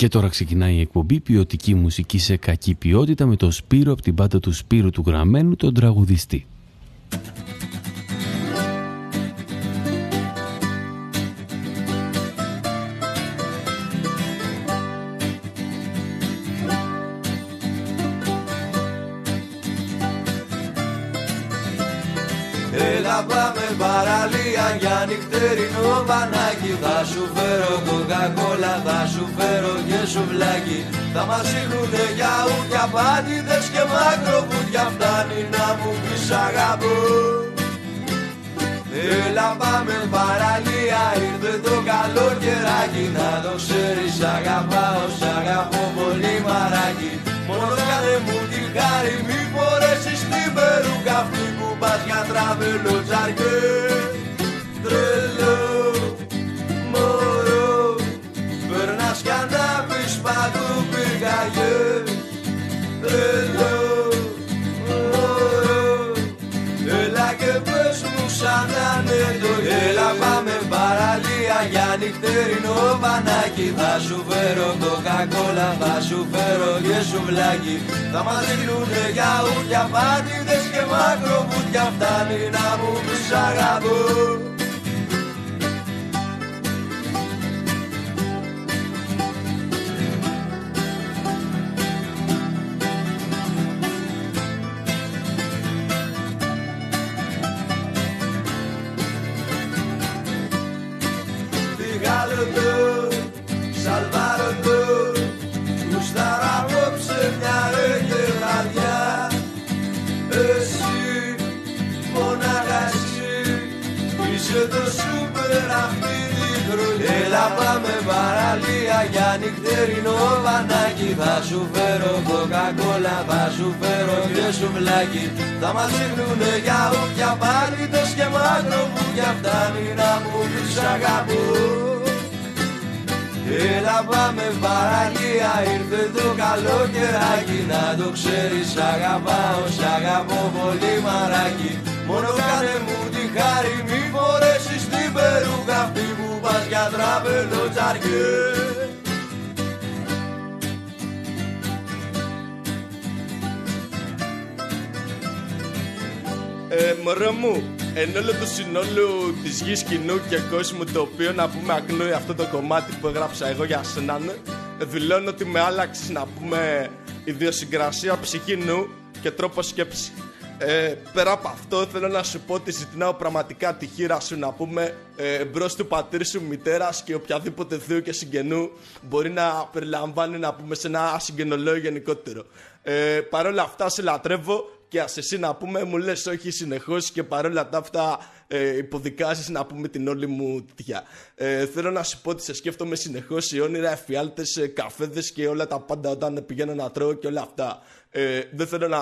Και τώρα ξεκινάει η εκπομπή ποιοτική μουσική σε κακή ποιότητα με το Σπύρο από την πάντα του Σπύρου του Γραμμένου, τον τραγουδιστή. Έλα πάμε παραλία για νυχτερινό μπανάκι Θα σου φέρω κοκακόλα, θα σου φέρω και σουβλάκι. Θα μας ρίχνουνε για ούτια πάτηδες και μακροβούτια Φτάνει να μου πεις αγαπώ Έλα πάμε παραλία, ήρθε το καλό καιράκι Να το ξέρεις αγαπάω, σ' αγαπώ πολύ μαράκι. Μόνο κάνε μου τη χάρη, μη φορέσεις την περούκα αυτή που πας για τραβελό τσαρκέ Τρελό, ανάβεις παντού πυρκαγιές Τρελό, μωρό, έλα και πες μου σαν να είναι το Έλα πάμε παραλία για νυχτερινό μπανάκι Θα σου φέρω κοκακόλα, θα σου φέρω και σουβλάκι Θα μας δείχνουνε για ούτια πάτηδες και μακροβούτια Φτάνει να μου πεις αγαπώ χρονιά Έλα πάμε παραλία για νυχτερινό μπανάκι Θα σου φέρω κοκακόλα, θα σου φέρω και σουβλάκι Θα μας ρίχνουνε για ούτια πάλιτες και μακροβούτια Φτάνει να μου πεις αγαπώ. Έλα πάμε παραλία, ήρθε το καλό καιράκι Να το ξέρεις αγαπάω, σ' αγαπώ πολύ μαράκι. Μόνο κάνε μου τη χάρη, μη φορέσεις την περούκα αυτή που πας για τραπελό τσαρκέ Ε, μωρό μου, εν όλο του συνόλου της γης κοινού και κόσμου το οποίο να πούμε αγνοεί αυτό το κομμάτι που έγραψα εγώ για σένα ναι, δηλώνω ότι με άλλαξες να πούμε ιδιοσυγκρασία ψυχή νου και τρόπο σκέψη. Ε, πέρα από αυτό θέλω να σου πω ότι ζητάω πραγματικά τη χείρα σου να πούμε ε, μπρος του πατήρ σου, μητέρας και οποιαδήποτε θείου και συγγενού μπορεί να περιλαμβάνει να πούμε σε ένα συγγενολόγιο γενικότερο. Ε, Παρ' όλα αυτά σε λατρεύω και ας εσύ να πούμε μου λες όχι συνεχώς και παρόλα τα αυτά ε, υποδικάζεις να πούμε την όλη μου τυχιά. Ε, θέλω να σου πω ότι σε σκέφτομαι συνεχώς οι όνειρα, εφιάλτες, ε, καφέδες και όλα τα πάντα όταν πηγαίνω να τρώω και όλα αυτά. Ε, δεν θέλω να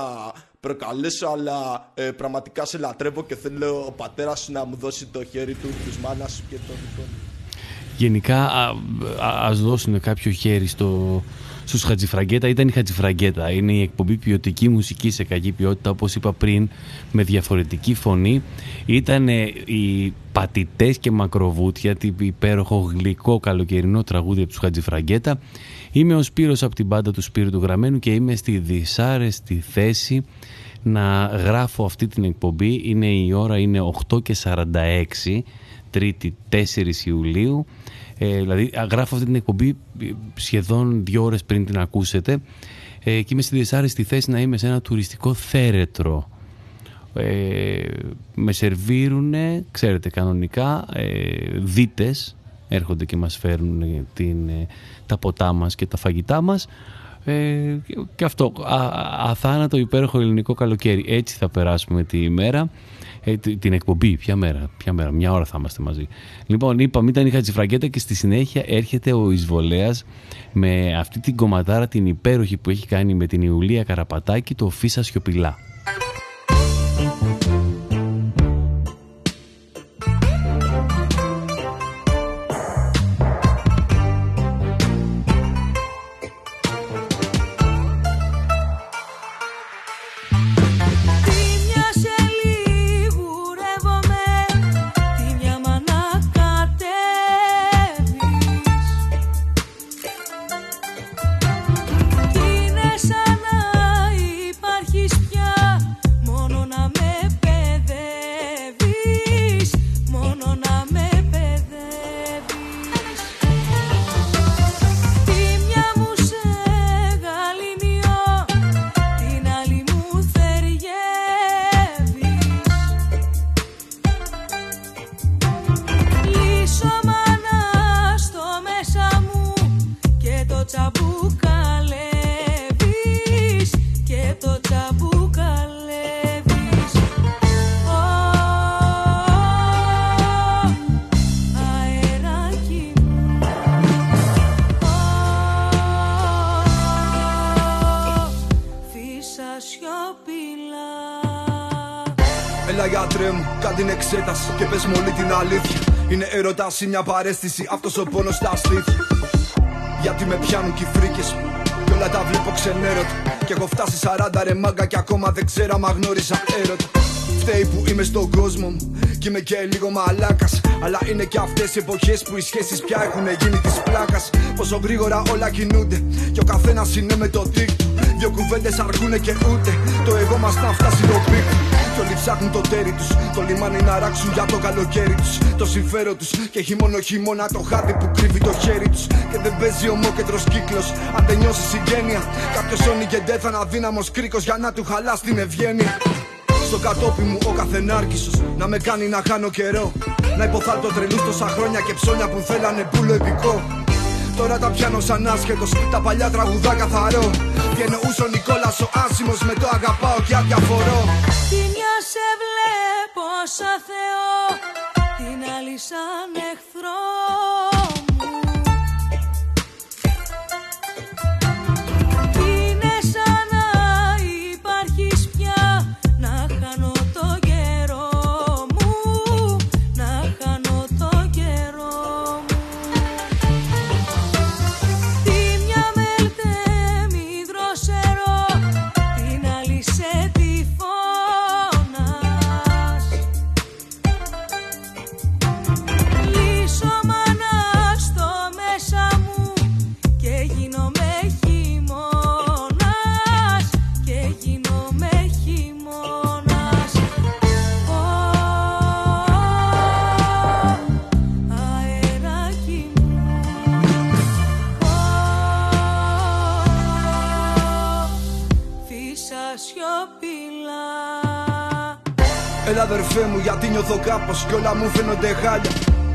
προκαλέσω αλλά ε, πραγματικά σε λατρεύω και θέλω ο πατέρας σου να μου δώσει το χέρι του, της μάνας σου και το δικό μου. Γενικά α, α, ας δώσουν κάποιο χέρι στο, στους Χατζηφραγκέτα. Ήταν η Χατζηφραγκέτα. Είναι η εκπομπή ποιοτική μουσική σε κακή ποιότητα όπως είπα πριν με διαφορετική φωνή. Ήταν οι πατητές και μακροβούτια, την υπέροχο γλυκό καλοκαιρινό τραγούδι από τους Χατζηφραγκέτα. Είμαι ο Σπύρος από την πάντα του Σπύρου του Γραμμένου και είμαι στη δυσάρεστη θέση να γράφω αυτή την εκπομπή. Είναι η ώρα είναι 8 και 46, Τρίτη 4 Ιουλίου. Ε, δηλαδή γράφω αυτή την εκπομπή σχεδόν δύο ώρες πριν την ακούσετε ε, και είμαι στη δυσάρεστη θέση να είμαι σε ένα τουριστικό θέρετρο. Ε, με σερβίρουνε, ξέρετε κανονικά, ε, δίτες έρχονται και μας φέρνουν την, ε, τα ποτά μας και τα φαγητά μας ε, και αυτό, α, αθάνατο υπέροχο ελληνικό καλοκαίρι. Έτσι θα περάσουμε τη ημέρα. Ε, την εκπομπή, ποια μέρα, ποια μέρα, μια ώρα θα είμαστε μαζί. Λοιπόν, είπαμε, ήταν η Χατζηφραγκέτα και στη συνέχεια έρχεται ο Εισβολέας με αυτή την κομματάρα την υπέροχη που έχει κάνει με την Ιουλία Καραπατάκη, το Φίσα Σιωπηλά. Έρωτας ή μια παρέστηση, αυτός ο πόνος στα στήθια Γιατί με πιάνουν κι οι φρίκες μου Κι όλα τα βλέπω ξενέρωτα. Κι έχω φτάσει 40 ρε μάγκα κι ακόμα δεν ξέρω άμα γνώρισα έρωτα. Φταίει που είμαι στον κόσμο μου Κι είμαι και λίγο μαλάκας. Αλλά είναι και αυτές οι εποχές που οι σχέσεις πια έχουν γίνει της πλάκας. Πόσο γρήγορα όλα κινούνται Κι ο καθένας είναι με το δίκτυο Δυο κουβέντες αρκούνε και ούτε Το εγώ μας να φτάσει το πίκτο κι όλοι ψάχνουν το τέρι τους. Το λιμάνι να ράξουν για το καλοκαίρι τους. Το συμφέρον τους. Και έχει μόνο χειμώνα το χάδι που κρύβει το χέρι τους. Και δεν παίζει ομόκεντρος κύκλος. Αν δεν νιώσει συγγένεια. Κάποιος όνει και ντε θα είναι αδύναμο κρίκος για να του χαλάς την ευγένεια. Στο κατόπι μου ο καθενάρκησος Να με κάνει να χάνω καιρό Να υποθάλτω τρελούς τόσα χρόνια και ψώνια που θέλανε πουλο επικό Τώρα τα πιάνω σαν άσχετος Τα παλιά τραγουδά καθαρό Τι εννοούσε ο Νικόλας ο άσημος Με το αγαπάω και αδιαφορώ. Τη μια σε βλέπω σαν Θεό Την άλλη σαν εχθρό αδερφέ μου γιατί νιώθω κάπως Κι όλα μου φαίνονται χάλια.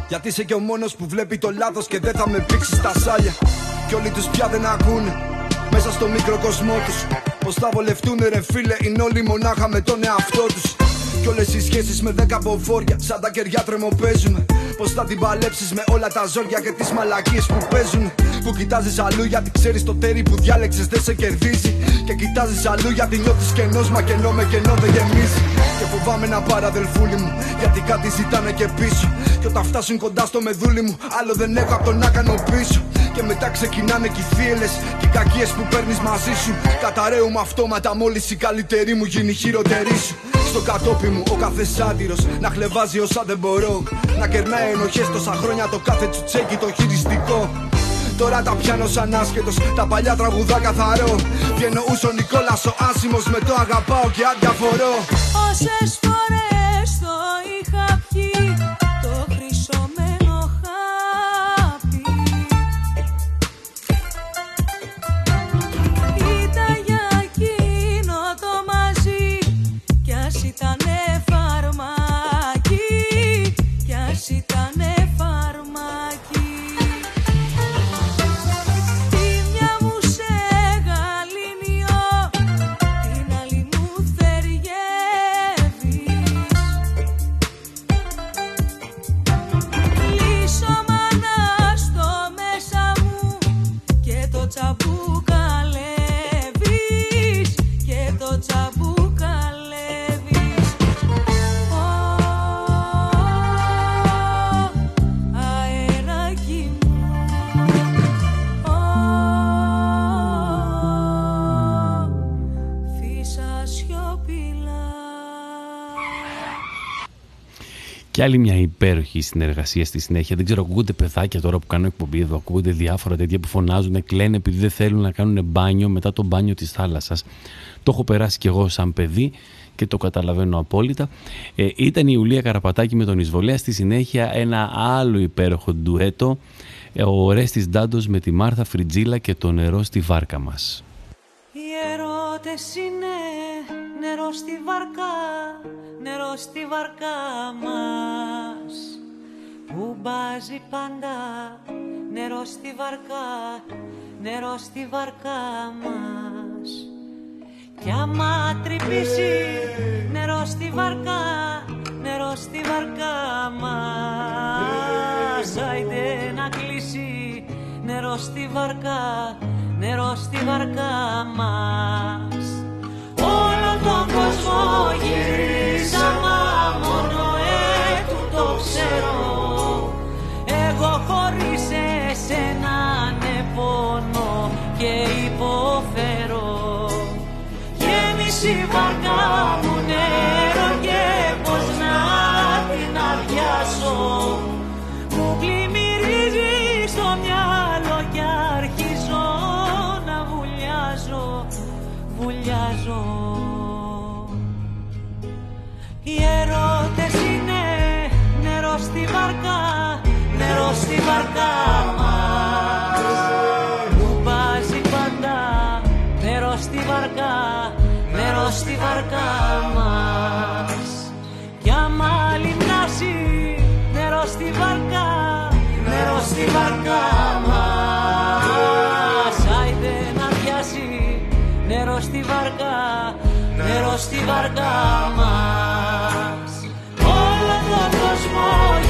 Γιατί είσαι και ο μόνος που βλέπει το λάθος Και δεν θα με πήξει στα σάλια. Κι όλοι τους πια δεν ακούνε Μέσα στο μικρό κοσμό τους. Πως θα βολευτούνε ρε φίλε Είναι όλοι μονάχα με τον εαυτό τους. Κι όλες οι σχέσεις με δέκα μποφόρια Σαν τα κεριά τρεμοπαίζουμε Πως θα την παλέψεις με όλα τα ζόρια Και τις μαλακίες που παίζουν Που κοιτάζεις αλλού γιατί ξέρεις το τέρι που διάλεξες δεν σε κερδίζει. Και κοιτάζεις αλλού γιατί νιώθεις κενός Μα κενό με κενό δεν γεμίζει. Και φοβάμαι να πάρω αδελφούλη μου Γιατί κάτι ζητάνε και πίσω. Και όταν φτάσουν κοντά στο μεδούλι μου Άλλο δεν έχω από το να κάνω πίσω. Και μετά ξεκινάνε και οι θύελες Και οι κακίες που παίρνεις μαζί σου. Καταραίουμε αυτόματα μόλις η καλύτερη μου γίνει η χειροτερή σου. Στο κατόπι μου ο κάθε σάτυρος Να χλεβάζει όσα δεν μπορώ. Να κερνάει ενοχές τόσα χρόνια το κάθε τσουτσέκι το χειριστικό Τώρα τα πιάνω σαν άσχετος Τα παλιά τραγουδά καθαρό. Τι εννοούσε ο Νικόλας ο άσημος Με το αγαπάω και αδιαφορώ. Όσες φορές το είχα πιει Και άλλη μια υπέροχη συνεργασία στη συνέχεια. Δεν ξέρω, ακούγονται παιδάκια τώρα που κάνουν εκπομπή εδώ. Ακούγονται διάφορα τέτοια που φωνάζουν, κλαίνε επειδή δεν θέλουν να κάνουν μπάνιο μετά το μπάνιο της θάλασσας. Το έχω περάσει κι εγώ σαν παιδί και το καταλαβαίνω απόλυτα. Ε, ήταν η Ιουλία Καραπατάκη με τον Ισβολέα. Στη συνέχεια ένα άλλο υπέροχο ντουέτο. ε, Ο Ρέστης Ντάντος με τη Μάρθα Φριτζίλα και το νερό στη βάρκα μας. Οι ερώτες είναι νερό στη βαρκά, νερό στη βαρκά μας. Που μπάζει πάντα νερό στη βαρκά, νερό στη βαρκά μας. Κι άμα τρυπήσει νερό στη βαρκά, νερό στη βαρκά μας. Άιντε να κλείσει νερό στη βαρκά, νερό στη βαρκά μας. Όλο τον κόσμο γύρισα μα μόνο έτου το ξέρω. Εγώ χωρίς εσένα ναι πόνο και υποφέρω. Γέμισε η βαρκά μου στη βαρκά, νερό στη βαρκά μας. Μου βάζει πάντα νερό στη βαρκά, νερό στη βαρκά μας. Κι άμα λιμνάσει νερό στη βαρκά, νερό στη βαρκά μας. Άιντε να πιάσει νερό στη βαρκά, νερό στη βαρκά μας. Όλο τον κόσμο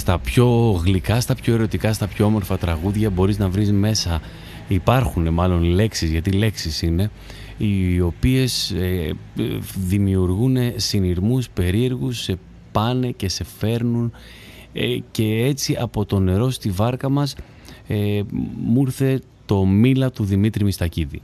στα πιο γλυκά, στα πιο ερωτικά, στα πιο όμορφα τραγούδια μπορείς να βρεις μέσα, υπάρχουν μάλλον λέξεις, γιατί λέξεις είναι, οι οποίες ε, ε, δημιουργούν συνειρμούς περίεργους, σε πάνε και σε φέρνουν ε, και έτσι από το νερό στη βάρκα μας ε, μου ήρθε το μήλα του Δημήτρη Μιστακίδη.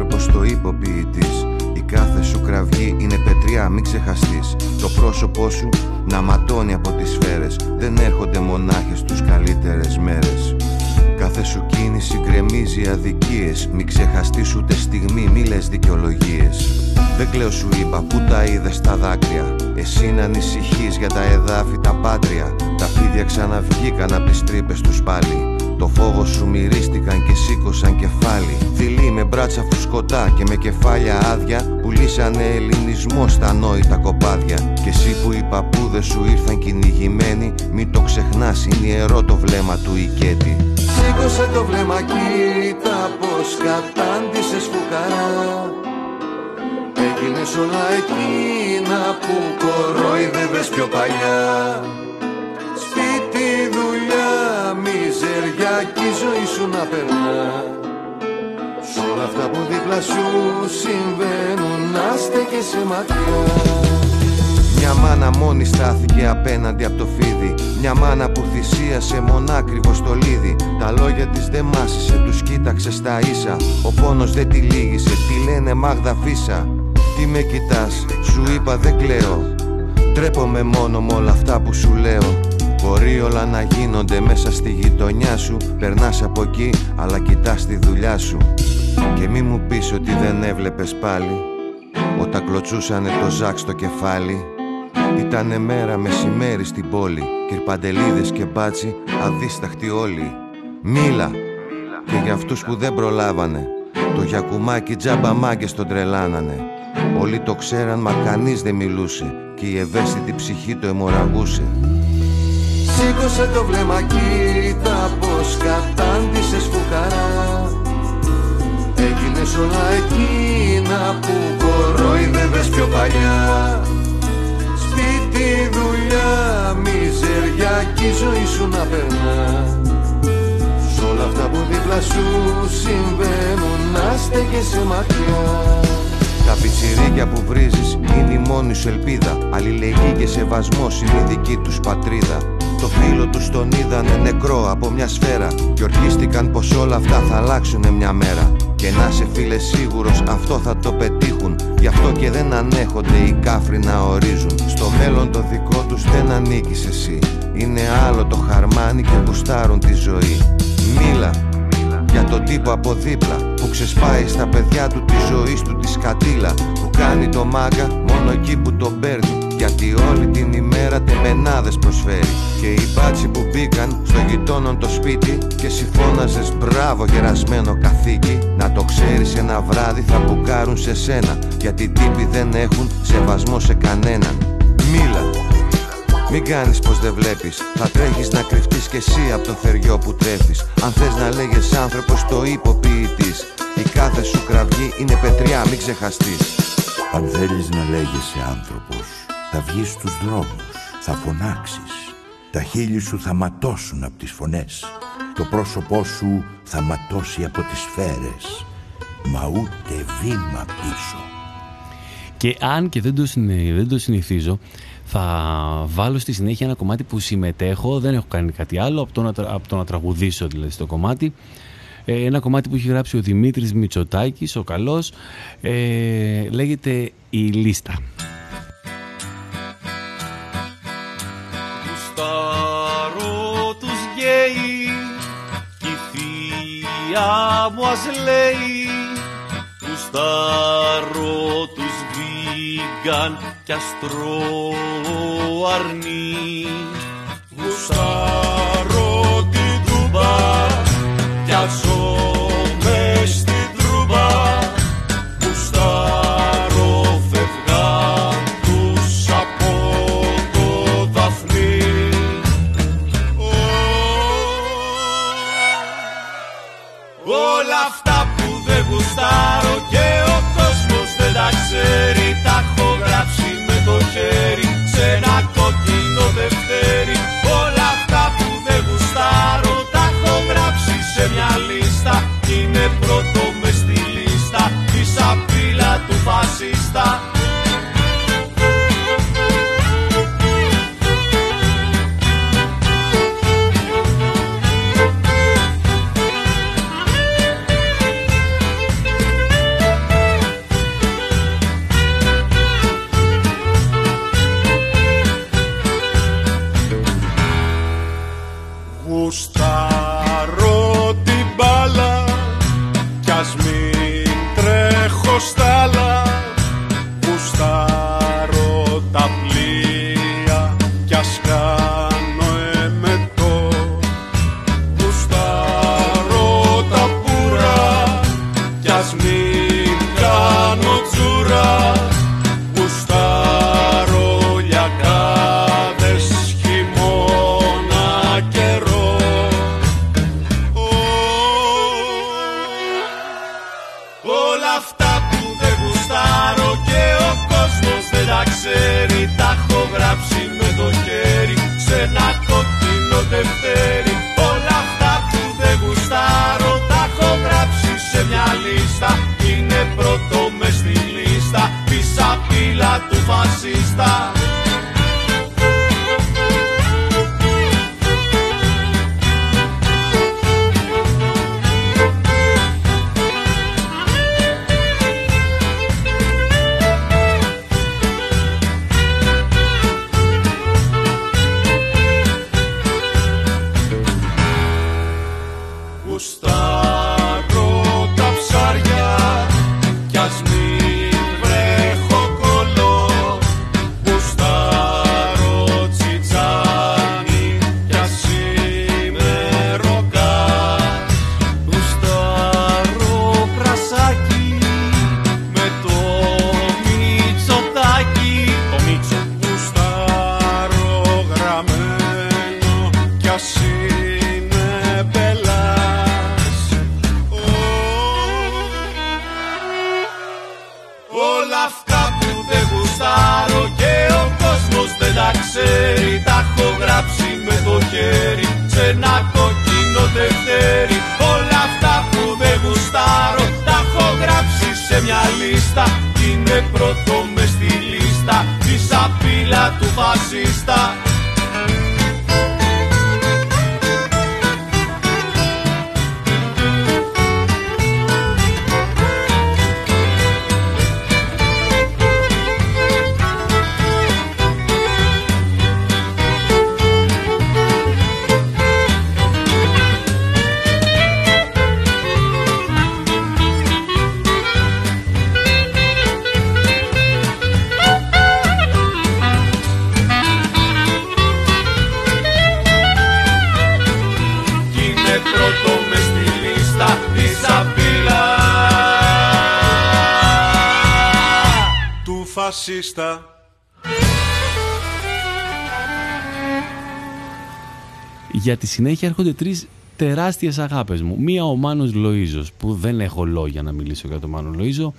Άνθρωπος το είπε ο ποιητής Η κάθε σου κραυγή είναι πετριά, μην ξεχαστείς. Το πρόσωπό σου να ματώνει από τις σφαίρες. Δεν έρχονται μονάχες τους καλύτερες μέρες. Κάθε σου κίνηση γκρεμίζει αδικίες. Μην ξεχαστείς ούτε στιγμή, μη λες δικαιολογίες. Δεν κλαίω σου είπα που τα είδες τα δάκρυα. Εσύ να ανησυχείς για τα εδάφη τα πάτρια. Τα φίδια ξαναβγήκαν απ' τις τρύπες τους πάλι το φόβο σου μυρίστηκαν και σήκωσαν κεφάλι. Δειλοί με μπράτσα φουσκωτά και με κεφάλια άδεια Πουλήσανε ελληνισμό στα νόητα κοπάδια. Και εσύ που οι παππούδες σου ήρθαν κυνηγημένοι Μην το ξεχνάς είναι ιερό το βλέμμα του οικέτη Σήκωσε το βλέμμα κοίτα πως κατάντησες φουκαρά. Έγινες όλα εκείνα που κορόιδευες πιο παλιά κι η ζωή σου να περνά. Σ' όλα αυτά που δίπλα σου συμβαίνουν να στέκεσαι μακριά. Μια μάνα μόνη στάθηκε απέναντι από το φίδι. Μια μάνα που θυσίασε μονάκριβο στολίδι Τα λόγια της δεν μάσησε, τους κοίταξε στα ίσα. Ο πόνος δεν τη λύγησε, τη λένε Μάγδα Φίσα. Τι με κοιτάς, σου είπα δεν κλαίω. Τρέπομαι μόνο με όλα αυτά που σου λέω Μπορεί όλα να γίνονται μέσα στη γειτονιά σου. Περνάς από εκεί αλλά κοιτάς τη δουλειά σου. Και μη μου πεις ότι δεν έβλεπες πάλι. Όταν κλωτσούσανε το ζάκ στο κεφάλι. Ήτανε μέρα μεσημέρι στην πόλη. Κυρπαντελίδες και μπάτσι αδίσταχτοι όλοι. Μίλα. Και για αυτούς που δεν προλάβανε. Το γιακουμάκι τζάμπα μάγκες τον τρελάνανε. Όλοι το ξέραν μα κανείς δεν μιλούσε. Και η ευαίσθητη ψυχή το αιμορραγούσε Σήκωσε το βλέμμα κοίτα πως κατάντησες φουκαρά. Έγινες όλα εκείνα που κορόιδευες πιο παλιά. Σπίτι, δουλειά, μιζεριά κι η ζωή σου να περνά. Σ' όλα αυτά που δίπλα σου συμβαίνουν να στέκεσαι μακριά. Τα πιτσιρίκια που βρίζεις είναι η μόνη σου ελπίδα. Αλληλεγγύη και σεβασμός είναι η δική τους πατρίδα Το φίλο τους τον είδανε νεκρό από μια σφαίρα Και ορκίστηκαν πως όλα αυτά θα αλλάξουν μια μέρα. Και να σε φίλε σίγουρος αυτό θα το πετύχουν. Γι' αυτό και δεν ανέχονται οι κάφροι να ορίζουν. Στο μέλλον το δικό τους δεν ανήκεις εσύ. Είναι άλλο το χαρμάνι και γουστάρουν τη ζωή. Μίλα για τον τύπο από δίπλα που ξεσπάει στα παιδιά του τη ζωή του τη σκατήλα που κάνει το μάγκα μόνο εκεί που τον παίρνει γιατί όλη την ημέρα τεμενάδες προσφέρει. Και οι μπάτσι που μπήκαν στο γειτόνον το σπίτι και συμφώναζες μπράβο γερασμένο καθήκη. Να το ξέρεις ένα βράδυ θα μπουκάρουν σε σένα. Γιατί τύποι δεν έχουν σεβασμό σε κανέναν Μίλα μην κάνεις πως δεν βλέπεις. Θα τρέχεις να κρυφτείς κι εσύ από το θεριό που τρέφεις. Αν θες να λέγες άνθρωπος το υποποιητής Η κάθε σου κραυγή είναι πετριά μην ξεχαστείς. Αν θέλεις να λέγεσαι άνθρωπος Θα βγεις στους δρόμους Θα φωνάξεις. Τα χείλη σου θα ματώσουν από τις φωνές. Το πρόσωπό σου θα ματώσει από τις σφαίρες. Μα ούτε βήμα πίσω. Και αν και δεν το, δεν το συνηθίζω, θα βάλω στη συνέχεια ένα κομμάτι που συμμετέχω, δεν έχω κάνει κάτι άλλο από το να, από το να τραγουδήσω δηλαδή στο κομμάτι. Ε, ένα κομμάτι που έχει γράψει ο Δημήτρης Μητσοτάκης, ο καλός, ε, λέγεται «Η Λίστα». Θεία μου ας λέει Γουστάρω τους βίγκαν κι αστρό συνέχεια έρχονται τρεις τεράστιες αγάπες μου. Μία ο Μάνος Λοΐζος, που δεν έχω λόγια να μιλήσω για τον Μάνο Λοΐζο.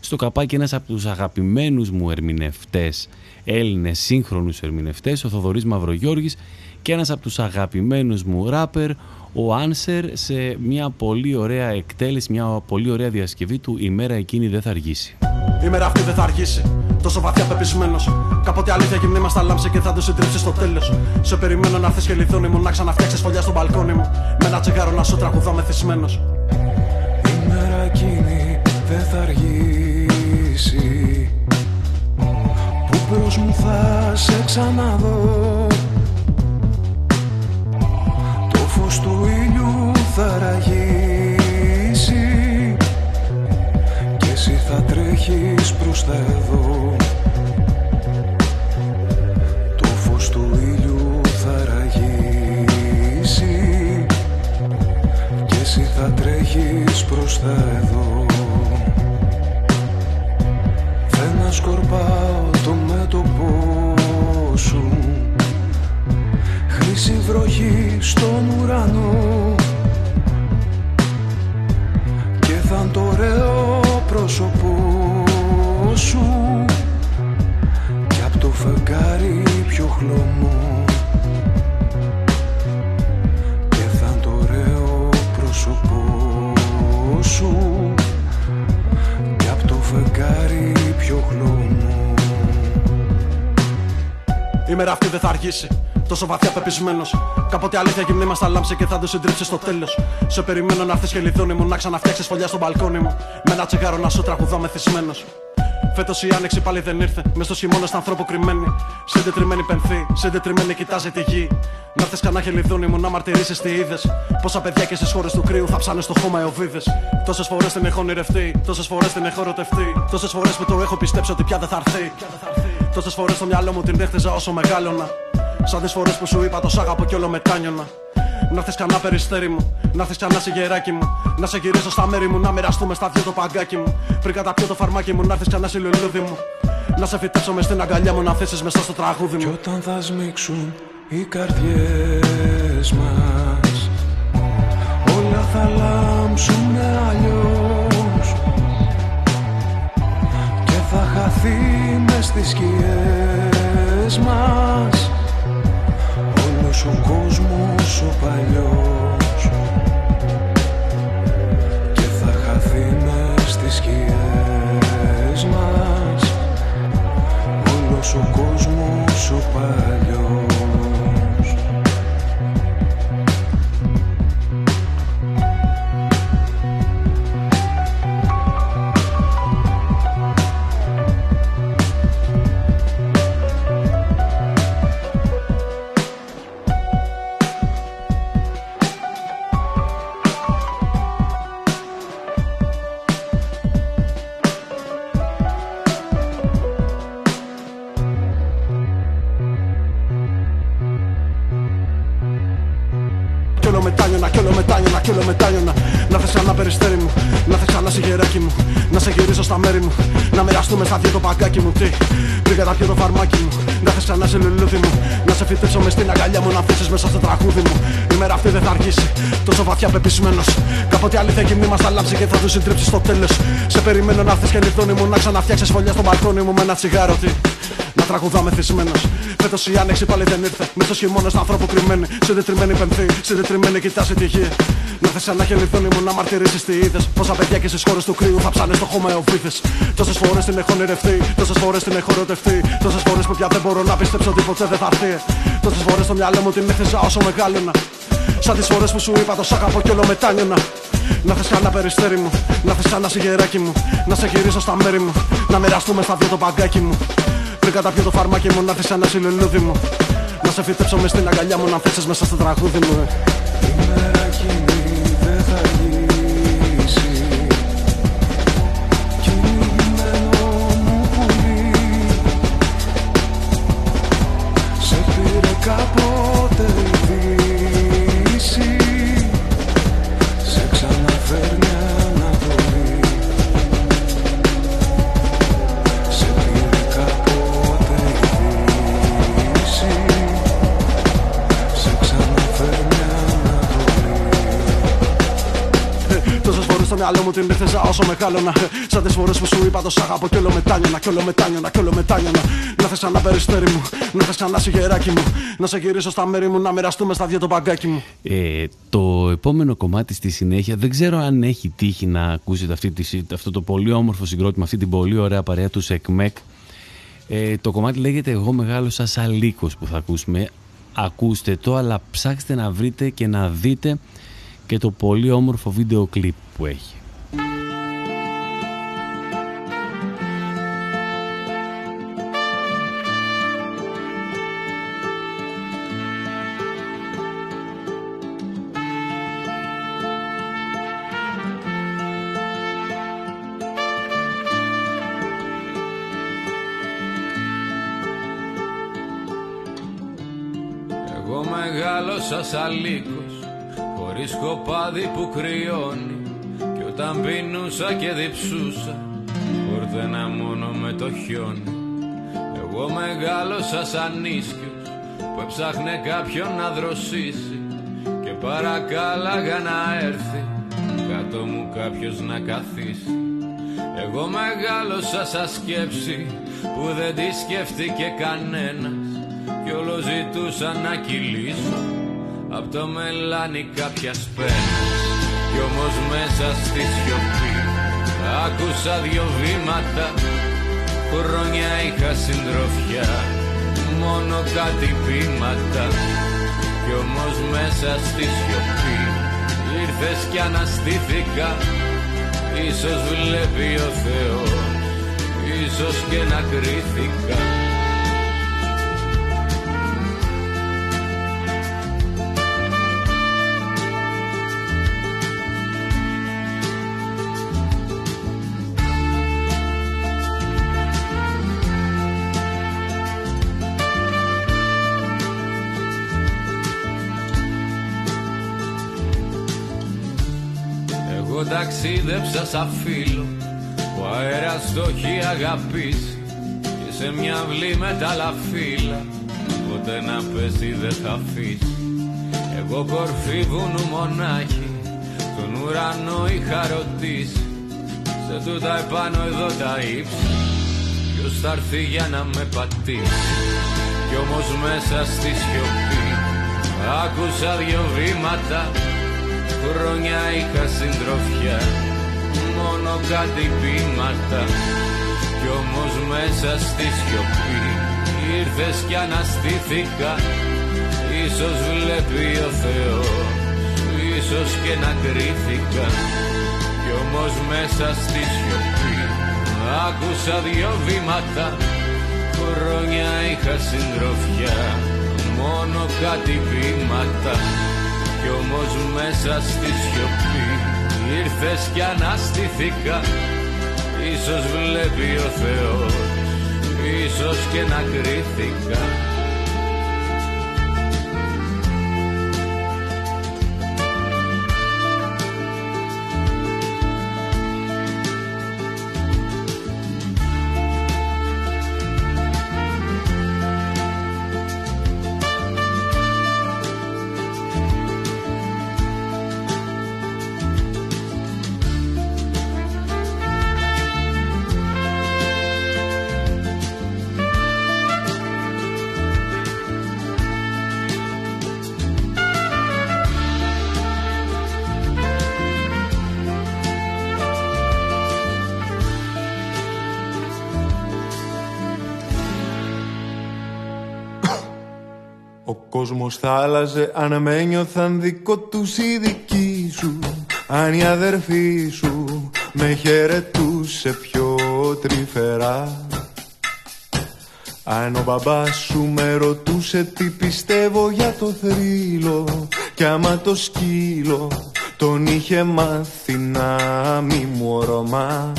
Στο καπάκι ένας από τους αγαπημένους μου ερμηνευτές, Έλληνες σύγχρονους ερμηνευτές, ο Θοδωρής Μαυρογιώργης και ένας από τους αγαπημένους μου ράπερ, ο Άνσερ, σε μια πολύ ωραία εκτέλεση, μια πολύ ωραία διασκευή του «Η μέρα εκείνη δεν θα αργήσει». Η μέρα αυτή δεν θα αργήσει. Τόσο βαθιά πεπισμένος. Κάποτε αλήθεια γυμνή μας τα λάμψε και θα το συντρίψει στο τέλος. Σε περιμένω να έρθεις και λιθούνι μου να ξαναφτιάξεις φωλιά στο μπαλκόνι μου. Με ένα τσιγάρο να σου τραγουδώ μεθυσμένος. Η μέρα εκείνη δεν θα αργήσει. Που προς μου θα σε ξαναδώ. Το φως του ήλιου θα ραγίσει εσύ θα τρέχεις προς τα εδώ. Το φως του ήλιου θα ραγίσει Και εσύ θα τρέχεις προς τα εδώ. Δεν σκορπάω το μέτωπό σου. Χρύση βροχή στον ουρανό Και θα το ωραίο πρόσωπό σου. Κι απ' το φεγγάρι πιο χλωμό. Και θα το ωραίο πρόσωπό σου. Κι απ' το φεγγάρι πιο χλωμό. Η μέρα αυτή δεν θα αργήσει Τόσο βαθιά πεπισμένος. Κάποτε αλήθεια γυμνή μα τα λάμψε και θα το συντρίψεις στο τέλος. Σε περιμένω να έρθεις και λιδόνι μου να ξαναφτιάξεις φωλιά στο μπαλκόνι μου. Με ένα τσιγάρο να σου τραγουδώ μεθυσμένος. Φέτος η άνοιξη πάλι δεν ήρθε. Μες στο χειμώνα στα ανθρώπου κρυμμένη. Συντετριμένη πενθή, συντετριμένη κοιτάζει τη γη. Να έρθεις κανένα χελιδούνι μου να μαρτυρήσεις τι είδες. Πόσα παιδιά και στις χώρες του κρύου θα ψάνε στο χώμα εοβίδε. Τόσες φορές την έχω ονειρευτεί, τόσες φορές την έχω ερωτευτεί. Τόσες φορές που το έχω πιστέψει ότι πια δεν θα έρθει. Τόσες φορές στο μυαλό μου την έχτιζα όσο μεγάλωνα. Σαν τις φορές που σου είπα το σ' αγαπώ κι όλο μετάνιωνα. Να θες κανένα περιστέρι μου, να θες κανένα σιγεράκι μου. Να σε γυρίσω στα μέρη μου, να μοιραστούμε στα δυο το παγκάκι μου. Πριν καταπιώ το φαρμάκι μου, να θες κανένα λουλούδι μου. Να σε φυτέψω μες στην αγκαλιά μου, να θέσεις μέσα στο τραγούδι μου. Κι όταν θα σμίξουν οι καρδιές μας, όλα θα λάμψουν αλλιώς. Και θα χαθεί μες στις σκιές μας Όλος ο κόσμος ο παλιός. Και θα χαθεί μες στις σκιές μας. Όλος ο κόσμος ο παλιός θε ξανά σιγεράκι μου. Να σε γυρίσω στα μέρη μου, να μοιραστούμε στα δύο το παγκάκι μου. Τι, πριν καταπιώ το φαρμάκι μου, να θες ξανά σε λουλούδι μου. Να σε φυτέψω μες στην αγκαλιά μου, να αφήσεις μέσα στο τραγούδι μου. Η μέρα αυτή δεν θα αργήσει, τόσο βαθιά πεπισμένος. Κάποτε αλήθεια γυμνή μα θα λάμψει και θα του συντρίψει στο τέλος. Σε περιμένω να έρθεις και νυχτώνει μου, να ξαναφτιάξεις φωλιά στο μπαλκόνι μου με ένα τσιγάρο. Τι, να τραγουδάμε θυσμένος. Φέτος η άνοιξη πάλι δεν ήρθε. Μέσα στο χειμώνα στον άνθρωπο κρυμμένη. Συντετριμένη πενθή, συντετριμένη κοιτάζει τη γη. Να θες σαν να χεληθούν μου να μαρτυρήσεις τι είδες. Πόσα παιδιά και στις χώρες του κρύου θα ψάνε στο χώμα εοβίθε. Τόσες φορές την έχω ονειρευτεί, τόσες φορές την έχω ερωτευτεί. Τόσες φορές που πια δεν μπορώ να πιστέψω ότι ποτέ δεν θα έρθει. Τόσες φορές στο μυαλό μου την έθεσα όσο μεγάλωνα. Σαν τις φορές που σου είπα το σ' αγαπώ κι όλο μετάνιωνα. Να θες κανένα περιστέρι μου, να θες κανένα σιγεράκι μου. Να σε γυρίσω στα μέρη μου, να μοιραστούμε στα δύο το παγκάκι μου. Πριν καταπιώ το φαρμάκι μου, να θες ένα συλλελούδι μου. Να σε φυτέψω μες στην αγκαλιά μου, να θέσεις μέσα στο τραγούδι μου. Τόσε φορέ στο μυαλό μου την έθεσα όσο μεγάλωνα. Σαν τις φορές που σου είπα το σ' αγαπώ κι όλο μετάνιωνα, κι όλο μετάνιωνα, κι όλο μετάνιωνα. Να θες ένα περιστέρι μου, να θες ένα σιγεράκι μου. Να σε γυρίσω στα μέρη μου, να μοιραστούμε στα δύο το παγκάκι μου. Ε, το επόμενο κομμάτι στη συνέχεια δεν ξέρω αν έχει τύχει να ακούσετε αυτή τη, αυτό το πολύ όμορφο συγκρότημα, αυτή την πολύ ωραία παρέα του ΣΕΚΜΕΚ. Ε, το κομμάτι λέγεται «Εγώ μεγάλωσα σαν λύκος» που θα ακούσουμε. Ακούστε το, αλλά ψάξτε να βρείτε και να δείτε και το πολύ όμορφο βίντεο κλιπ που έχει. Μεγάλωσα σαν λύκος Χωρίς κοπάδι που κρυώνει Κι όταν πίνουσα και διψούσα Χορτένα μόνο με το χιόνι. Εγώ μεγάλωσα σαν ίσκιος Που έψαχνε κάποιον να δροσίσει Και παρακάλαγα να έρθει Κάτω μου κάποιος να καθίσει. Εγώ μεγάλωσα σαν σκέψη Που δεν τη σκέφτηκε κανένας κι όλο ζητούσα να κυλήσω Απ' το μελάνι κάποια σπένα Κι όμως μέσα στη σιωπή Άκουσα δυο βήματα. Χρόνια είχα συντροφιά Μόνο κάτι πείματα Κι όμως μέσα στη σιωπή Ήρθες κι αναστήθηκα. Ίσως βλέπει ο Θεός Ίσως και να κρίθηκα ταξίδεψα σαν φίλο που αέρας το έχει αγαπήσει και σε μια αυλή με τα λαφύλλα. Ποτέ να πέσει δεν θα αφήσει. Εγώ κορφή βουνού μονάχη τον ουρανό είχα ρωτήσει. Σε τούτα επάνω εδώ τα ύψη ποιος θα έρθει για να με πατήσει. Κι όμως μέσα στη σιωπή άκουσα δυο βήματα Χρόνια είχα συντροφιά Μόνο κάτι πείματα Κι όμως μέσα στη σιωπή Ήρθες κι αναστήθηκα. Ίσως βλέπει ο Θεός Ίσως και να κρίθηκα. Κι όμως μέσα στη σιωπή Άκουσα δυο βήματα. Χρόνια είχα συντροφιά Μόνο κάτι πείματα κι όμως μέσα στη σιωπή ήρθες κι αναστηθήκα Ίσως βλέπει ο Θεός, ίσως και να κρίθηκα κόσμος θα άλλαζε αν με νιώθαν δικό τους οι δικοί σου. Αν η αδερφή σου με χαιρετούσε πιο τρυφερά. Αν ο μπαμπάς σου με ρωτούσε τι πιστεύω για το θρύλο Κι άμα το σκύλο τον είχε μάθει να μη μου ορωμά.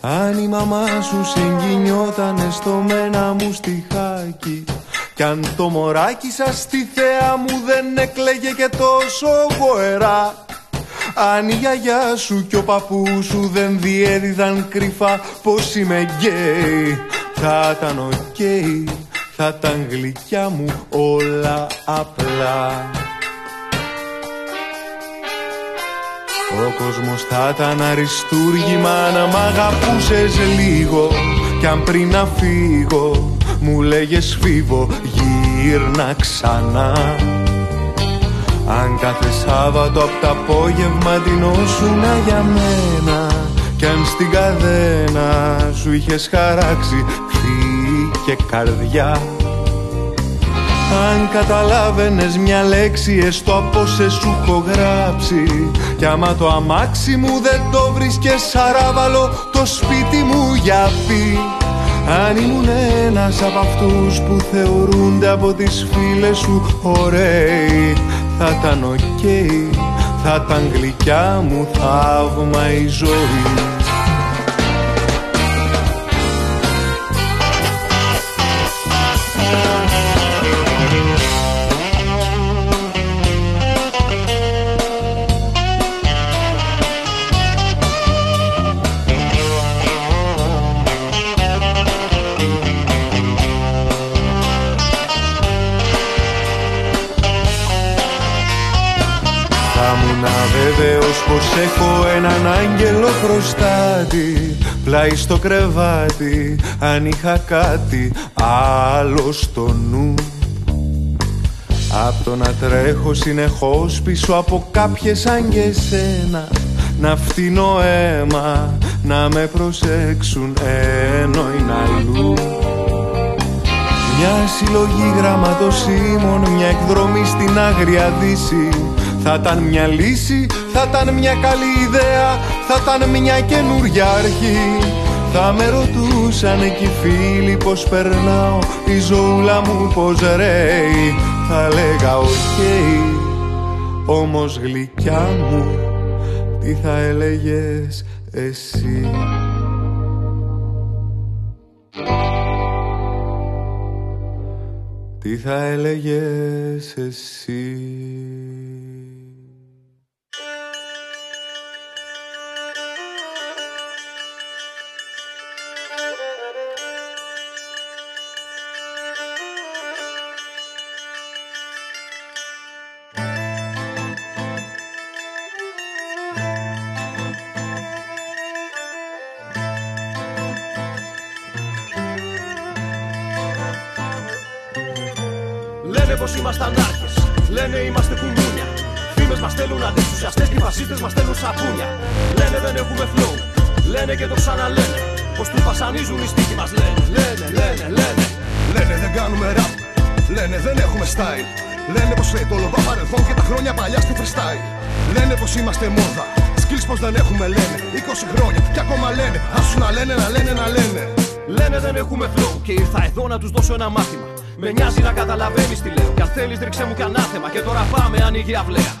Αν η μαμά σου συγκινιότανε στο μένα μου στιχάκι Κι αν το μωράκι σας στη θέα μου δεν έκλαιγε και τόσο γοερά αν η γιαγιά σου και ο παππούς σου δεν διέδιδαν κρυφά πως είμαι γκέι θα ήταν οκ, θα ήταν γλυκιά μου όλα απλά. Ο κόσμος θα ήταν αριστούργημα να μ' αγαπούσες λίγο Κι αν πριν να φύγω μου λέγες φίβο γύρνα ξανά Αν κάθε Σάββατο απ' το απόγευμα ντυνόσουνα για μένα κι αν στην καδένα σου είχες χαράξει και καρδιά. Αν καταλάβαινες μια λέξη έστω από σε σου έχω γράψει. Κι άμα το αμάξι μου δεν το βρίσκες σαράβαλο το σπίτι μου για πει Αν ήμουν ένας από αυτούς που θεωρούνται από τις φίλες σου ωραίοι Θα ήταν οκ, θα ήταν γλυκιά μου θαύμα η ζωή άγγελο προστάτη Πλάι στο κρεβάτι αν είχα κάτι άλλο στο νου. Απ' το να τρέχω συνεχώς πίσω από κάποιες σαν και σένα Να φτύνω αίμα, να με προσέξουν ενώ είναι αλλού. Μια συλλογή γραμματοσύμων, μια εκδρομή στην Άγρια Δύση θα ήταν μια λύση, θα ήταν μια καλή ιδέα Θα ήταν μια καινούρια αρχή. Θα με ρωτούσαν εκεί φίλοι πως περνάω Η ζωούλα μου πως ρέει. Θα λέγα OK okay, Όμως γλυκιά μου Τι θα έλεγες εσύ; Τι θα έλεγες εσύ; Ήμασταν άρχε. Λένε είμαστε κουμπούνια. Φήμες μας στέλνουν αντισουσιαστέ και οι φασίστες μας στέλνουν σαπούνια. Λένε δεν έχουμε flow. Λένε και το ξαναλένε. Πως του βασανίζουν οι στίχοι μας λένε. Λένε, λένε, λένε. Λένε δεν κάνουμε rap. Λένε δεν έχουμε style. Λένε πως λέει το λομπά παρελθόν και τα χρόνια παλιά στη freestyle. Λένε πως είμαστε μόδα. Σκύλς πως δεν έχουμε λένε 20 χρόνια και ακόμα λένε Ας σου να λένε να λένε να λένε Λένε δεν έχουμε flow και ήρθα εδώ να τους δώσω ένα μάθημα με νοιάζει να καταλαβαίνεις τι λέω. Κι αν θέλεις, ρίξε μου κανένα θέμα. Και τώρα πάμε, ανοίγει αυλαία.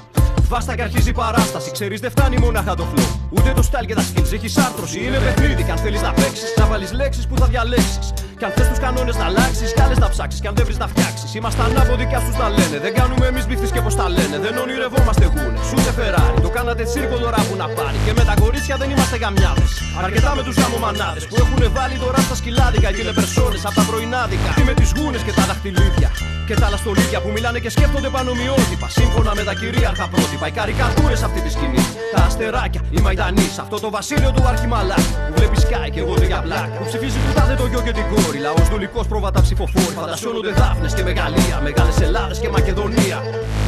Βάστα και αρχίζει η παράσταση. Ξέρεις, δεν φτάνει μονάχα το flow. Ούτε το style και τα skills. Έχεις άρθρωση, είναι παιχνίδι. Κι αν θέλεις να παίξεις, να βάλεις λέξεις που θα διαλέξεις. Κι αν θες τους κανόνες να αλλάξεις, κάλε να ψάξεις. Κι αν δεν βρεις να φτιάξεις. Είμαστε ανάποδοι κι αυτού να λένε. Δεν κάνουμε εμείς μπιχτή και πώς τα λένε. Δεν ονειρευόμαστε γούνε. Ούτε Φεράρι. Το κάνατε τσίρκο τώρα που να πάρει. Και με τα κορίτσια δεν είμαστε γαμιάδες. Αρκετά με τους γαμομανάδες που έχουν βάλει τώρα στα σκυλάδικα και λεπερσόνε από τα πρωινάδικα. Τι με τι γούνες και τα δαχτυλίδια. Και τα άλλα στολίδια που μιλάνε και σκέφτονται πανομοιότυπα. Σύμφωνα με τα κυρίαρχα πρότυπα. Οι καρικατούρες αυτή τη σκηνή. Τα αστεράκια, οι μαϊτανοί. Αυτό το βασίλειο του αρχιμαλάκη. Που βλέπεις σκάι και εγώ για πλάκα. Που ψηφίζει κουτάδε το γιο και την κόρη. Λαός δουλικό πρόβατα ψηφοφόρη. Φαντασιώνονται δάφνες και μεγαλεία. Μεγάλες Ελλάδες και Μακεδονία.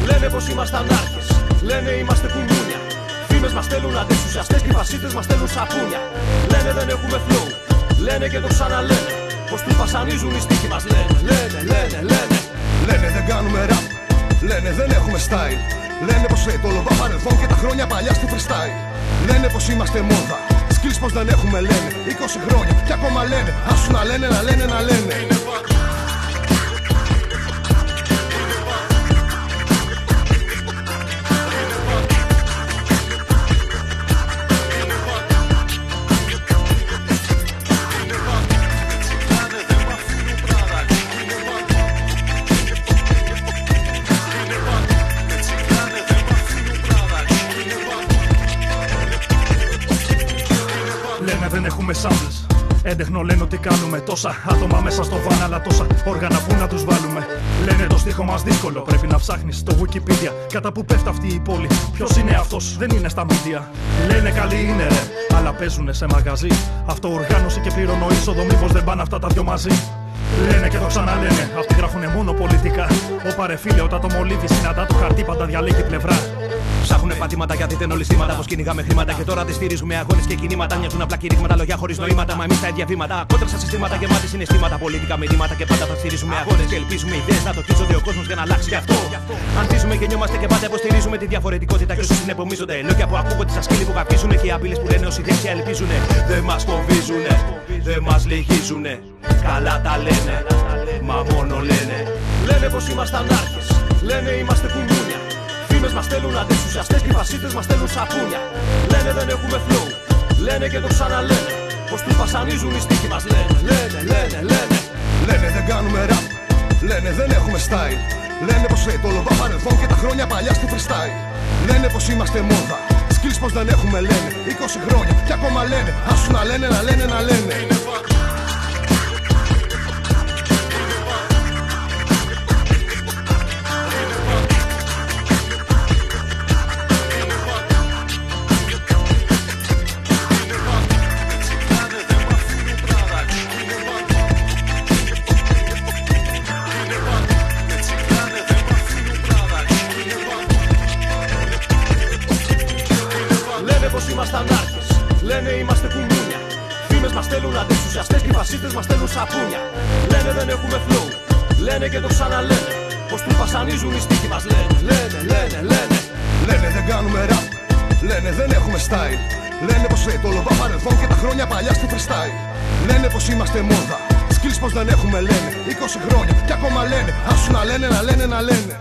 Λένε πως ήμασταν άρχε. Λένε είμαστε κουμπούνια. Φήμες μας στέλνουν αντισουσιαστές και οι φασίτε μας στέλνουν σαπούνια. Λένε δεν έχουμε flow. Λένε και το ξαναλένε. Πως του βασανίζουν οι στίχοι μας λένε. Λένε, λένε, λένε. Λένε δεν κάνουμε rap, λένε δεν έχουμε style. Λένε πως το λομπά παρελθόν και τα χρόνια παλιά στη freestyle. Λένε πως είμαστε μόδα, skills πως δεν έχουμε λένε. 20 χρόνια και ακόμα λένε, άσου να λένε, να λένε, να λένε. Λένε Έντεχνο λένε ότι κάνουμε τόσα άτομα μέσα στο βαν, αλλά τόσα όργανα που να τους βάλουμε. Λένε το στίχο μας δύσκολο. Πρέπει να ψάχνεις στο Wikipedia κατά που πέφτει αυτή η πόλη. Ποιος είναι αυτός, δεν είναι στα μίντια. Λένε καλοί είναι ρε, αλλά παίζουν σε μαγαζί. Αυτοοργάνωση και πληρώνω είσοδο, μήπως δεν πάνε αυτά τα δυο μαζί. Λένε και το ξαναλένε, αυτοί γράφουνε μόνο πολιτικά. Ο παρεφίλε όταν το μολύβι συναντά το χαρτί πάντα διαλέγει πλευρά. Ψάχνουνε πατήματα γιατί δεν όλοι στήματα. Πως κυνηγάμε χρήματα και τώρα τη στηρίζουμε αγώνες και κινήματα. Μοιάζουν απλά κηρύγματα, λόγια χωρίς νοήματα. Μα εμείς τα ίδια βήματα. Κόντρα στα συστήματα γεμάτη συναισθήματα. Πολίτικα μηνύματα και πάντα θα στηρίζουμε αγώνες και ελπίζουμε ιδέες να το τύσσονται ο κόσμος για να αλλάξει γι' αυτό. Ανθίζουμε και νιώμαστε και πάντα υποστηρίζουμε τη διαφορετικότητα και όσου συνεπομίζονται. Λόγια που ακούγονται στα σκύλοι που καπίζουν και οι απειλές που λένε όσοι δέχεια ελπίζουνε. Δεν μας φοβίζουνε, δεν μας λυγίζουνε. Καλά τα λένε, μα μόνο λένε. Λένε πως είμαστε ανάρχες, λένε είμαστε κουμούνια. Φήμε μας στέλνουν αντισουσιαστές και οι φασίστες μας στέλνουν σαπούνια. Λένε δεν έχουμε flow, λένε και το ξαναλένε. Πως του βασανίζουν οι στίχοι μας λένε, λένε, λένε, λένε. Λένε δεν κάνουμε rap, λένε δεν έχουμε style. Λένε πως το λομπά παρελθόν και τα χρόνια παλιά στη freestyle. Λένε πως είμαστε μόδα, skills πως δεν έχουμε λένε. 20 χρόνια και ακόμα λένε, άσου να λένε, να λένε, να λένε. Λένε σαπούνια. Λένε δεν έχουμε flow, λένε και το ξαναλένε. Πως του βασανίζουν οι στίχοι μας λένε, λένε, λένε, λένε. Λένε δεν κάνουμε rap, λένε δεν έχουμε style. Λένε πως το λομπά παρελθόν και τα χρόνια παλιά στη freestyle. Λένε πως είμαστε μόδα, skills πως δεν έχουμε λένε. 20 χρόνια και ακόμα λένε, άσου να λένε, να λένε, να λένε.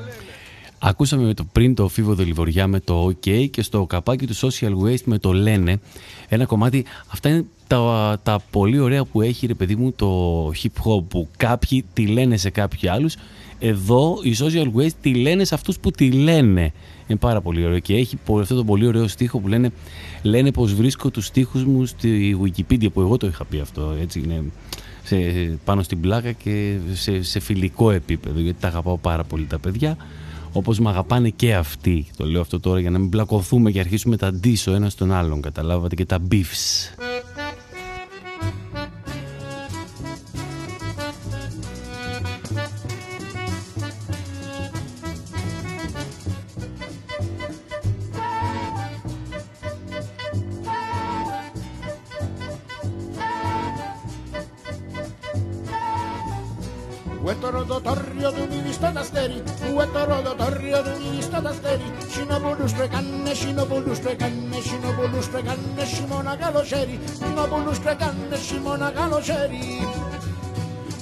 Ακούσαμε με το πριν το Φίβο Δελιβοριά με το OK και στο καπάκι του Social Waste με το Λένε. Ένα κομμάτι, αυτά είναι τα, τα πολύ ωραία που έχει ρε παιδί μου το hip hop που κάποιοι τη λένε σε κάποιοι άλλους. Εδώ οι Social Waste τη λένε σε αυτούς που τη λένε. Είναι πάρα πολύ ωραίο και έχει πο- αυτό το πολύ ωραίο στίχο που λένε, λένε πως βρίσκω τους στίχους μου στη Wikipedia που εγώ το είχα πει αυτό. Έτσι είναι σε, πάνω στην πλάκα και σε, σε φιλικό επίπεδο γιατί τα αγαπάω πάρα πολύ τα παιδιά όπως με αγαπάνε και αυτοί. Το λέω αυτό τώρα για να μην μπλακωθούμε και αρχίσουμε τα ντύσο ένας στον άλλον. Καταλάβατε και τα beefs. Ue το ροδοτόριο του μείνει στο ταστέρι Ue το ροδοτόριο του μείνει στο ταστέρι Σινοπούλους το έκανε, σινοπούλους το έκανε Σινοπούλους το έκανε, σιμώνα καλοσέρι. Σινοπούλους το έκανε, σιμώνα καλοσέρι.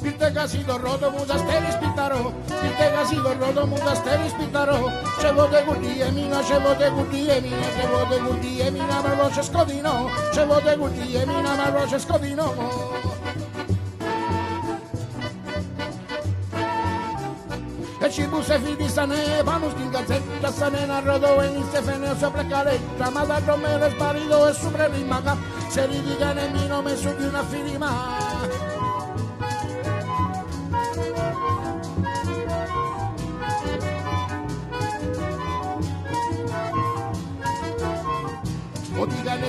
Πήρτε κασί το ρόδο μου τα στέρι σπιταρό Πήρτε κασί το ρόδο μου τα στέρι σπιταρό Σε βότε κουτί έμεινα, σε βότε κουτί έμεινα Σε βότε κουτί έμεινα με ρόσε σκοτεινό. Σε βότε κουτί έμεινα με ρόσε σκοτεινό Έτσι που σε φοιτήσανε πάνω στην κατσέτα σαν ένα ρόδο ενίστε φαινέω σε πλακαρέτα Μα τα τρομέρες παρίδο εσου πρελίμακα Σε ρίδιγκανε μείνω μέσω di una firma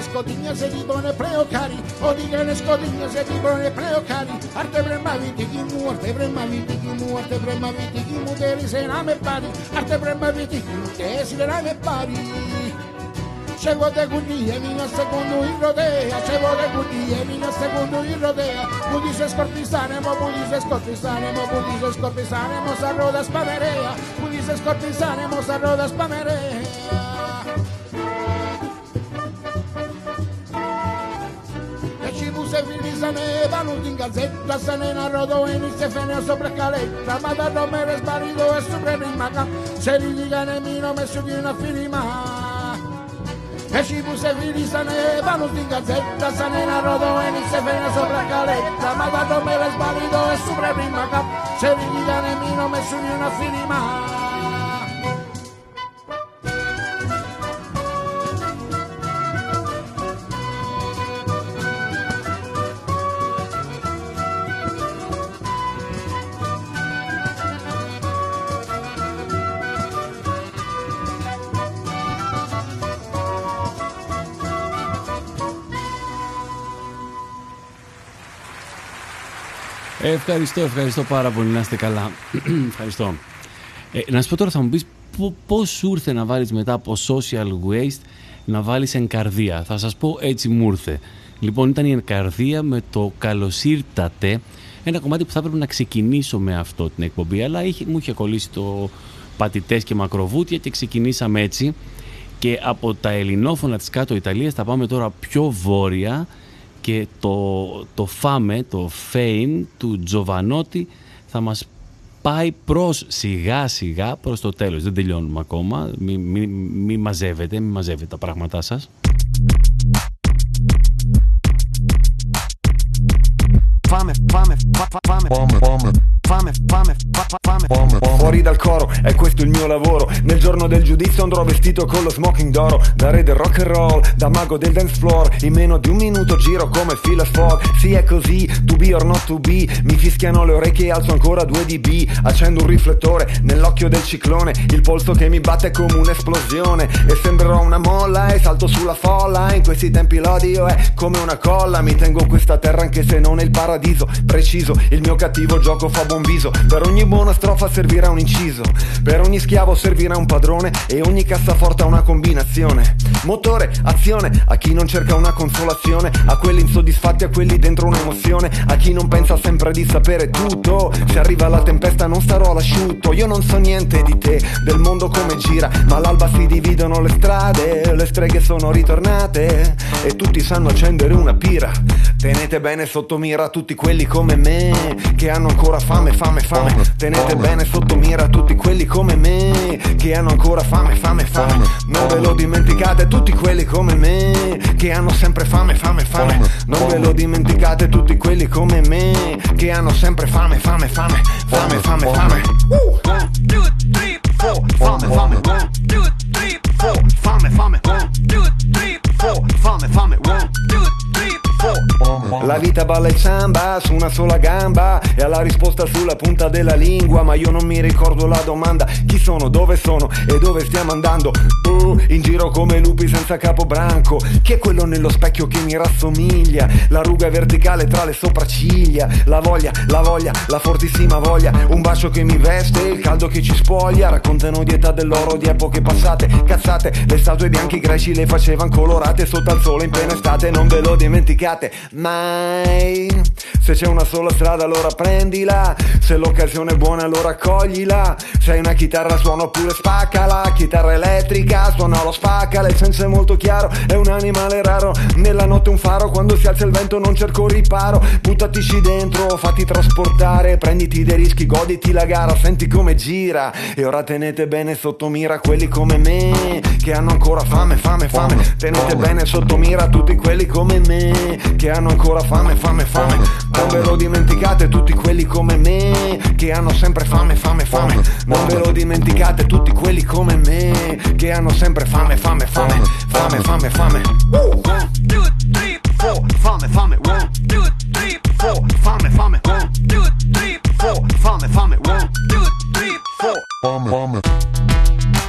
Escotiña se dibone preokari, odigan escotiña se dibone preokari, arte brema vitigimu, arte brema vitigimu, arte brema vitigimu, deri se name pari, arte brema vitigimu, deri se name pari. Llego de Gudía, vino segundo y rodea, llego de Gudía, vino segundo y rodea, Budis escorpizanemo, Budis escorpizanemo, Budis escorpizanemo, a rodas pamerea, Budis escorpizanemo, a rodas pamerea. Sevini se ne valuti en calceta, se ne narrodo en y se feneo sobre escaleta, matarlo me desparido es sobre rimaca, se diga en mi no me subí una firma. E ci fu se fili se ne valuti en calceta, se ne narrodo en y se feneo sobre escaleta, matarlo me desparido es sobre rimaca, se diga en mi no me subí una firma. Ευχαριστώ, ευχαριστώ πάρα πολύ. Να είστε καλά. ευχαριστώ. Ε, να σου πω τώρα, θα μου πεις πώς σου ήρθε να βάλεις μετά από social waste να βάλεις εγκαρδία; Θα σας πω έτσι μου ήρθε. Λοιπόν, ήταν η εγκαρδία με το καλώ ήρθατε. Ένα κομμάτι που θα έπρεπε να ξεκινήσω με αυτό την εκπομπή, αλλά είχε, μου είχε κολλήσει το πατητές και μακροβούτια και ξεκινήσαμε έτσι. Και από τα ελληνόφωνα της κάτω Ιταλίας θα πάμε τώρα πιο βόρεια και το, το φάμε, το fame του Τζοβανότη θα μας πάει προς σιγά σιγά προς το τέλος. Δεν τελειώνουμε ακόμα, μη, μη, μη μαζεύετε, μη μαζεύετε τα πράγματά σας. Fame, fame, fa- fa- fame, fame, fame, fame, fa- fame, Fuori dal coro, è questo il mio lavoro. Nel giorno del giudizio andrò vestito con lo smoking d'oro. Da re del rock and roll, da mago del dance floor. In meno di un minuto giro come Phil Fogg. Sì, è così, to be or not to be. Mi fischiano le orecchie e alzo ancora 2 dB. Accendo un riflettore nell'occhio del ciclone. Il polso che mi batte come un'esplosione. E sembrerò una molla e salto sulla folla. In questi tempi l'odio è come una colla. Mi tengo questa terra anche se non è il paradiso. Preciso, il mio cattivo gioco fa buon viso. Per ogni buona strofa servirà un inciso. Per ogni schiavo servirà un padrone. E ogni cassaforte ha una combinazione. Motore, azione, a chi non cerca una consolazione. A quelli insoddisfatti, a quelli dentro un'emozione. A chi non pensa sempre di sapere tutto. Se arriva la tempesta non starò all'asciutto. Io non so niente di te, del mondo come gira. Ma all'alba si dividono le strade. Le streghe sono ritornate. E tutti sanno accendere una pira. Tenete bene sotto mira tutti quelli come me. Che hanno ancora fame, fame, fame. Tenete bene sotto mira tutti quelli come me. Che hanno ancora fame, fame, fame. Non ve lo dimenticate tutti quelli come me. Che hanno sempre fame, fame, fame. Non ve lo dimenticate tutti quelli come me. Che hanno sempre fame, fame, fame. Fame, fame, fame. Uh! One, two, three, four. Fame, fame. One, two, three, four. Fame, fame. One, two, three, four. Fame, fame. One, two, three, four. La vita balla il samba su una sola gamba E ha la risposta sulla punta della lingua Ma io non mi ricordo la domanda. Chi sono, dove sono? E dove stiamo andando? Oh, in giro come lupi senza capo branco Chi è quello nello specchio che mi rassomiglia. La ruga verticale tra le sopracciglia. La voglia, la voglia, la fortissima voglia. Un bacio che mi veste, il caldo che ci spoglia. Raccontano di età dell'oro di epoche passate. Cazzate, le statue bianche greci le facevano colorate. Sotto al sole in piena estate non ve lo dimenticate Mai. Se c'è una sola strada allora prendila. Se l'occasione è buona allora coglila. Se hai una chitarra suona oppure spaccala. Chitarra elettrica suona lo spaccala. Il senso è molto chiaro, è un animale raro. Nella notte un faro, quando si alza il vento non cerco riparo. Buttatici dentro, fatti trasportare. Prenditi dei rischi, goditi la gara, senti come gira. E ora tenete bene sotto mira quelli come me Che hanno ancora fame, fame, fame. Tenete bene sotto mira tutti quelli come me Che hanno ancora fame, fame, fame. Non ve lo dimenticate tutti quelli come me Che hanno sempre fame, fame, fame. Non ve lo dimenticate tutti quelli come me Che hanno sempre fame, fame, fame. Fame, fame, fame! One, two, three, four. Fame, fame, one, two, three, four. Fame, fame, one, two, three, four. Fame, fame, one, two, three, four. Fame, fame.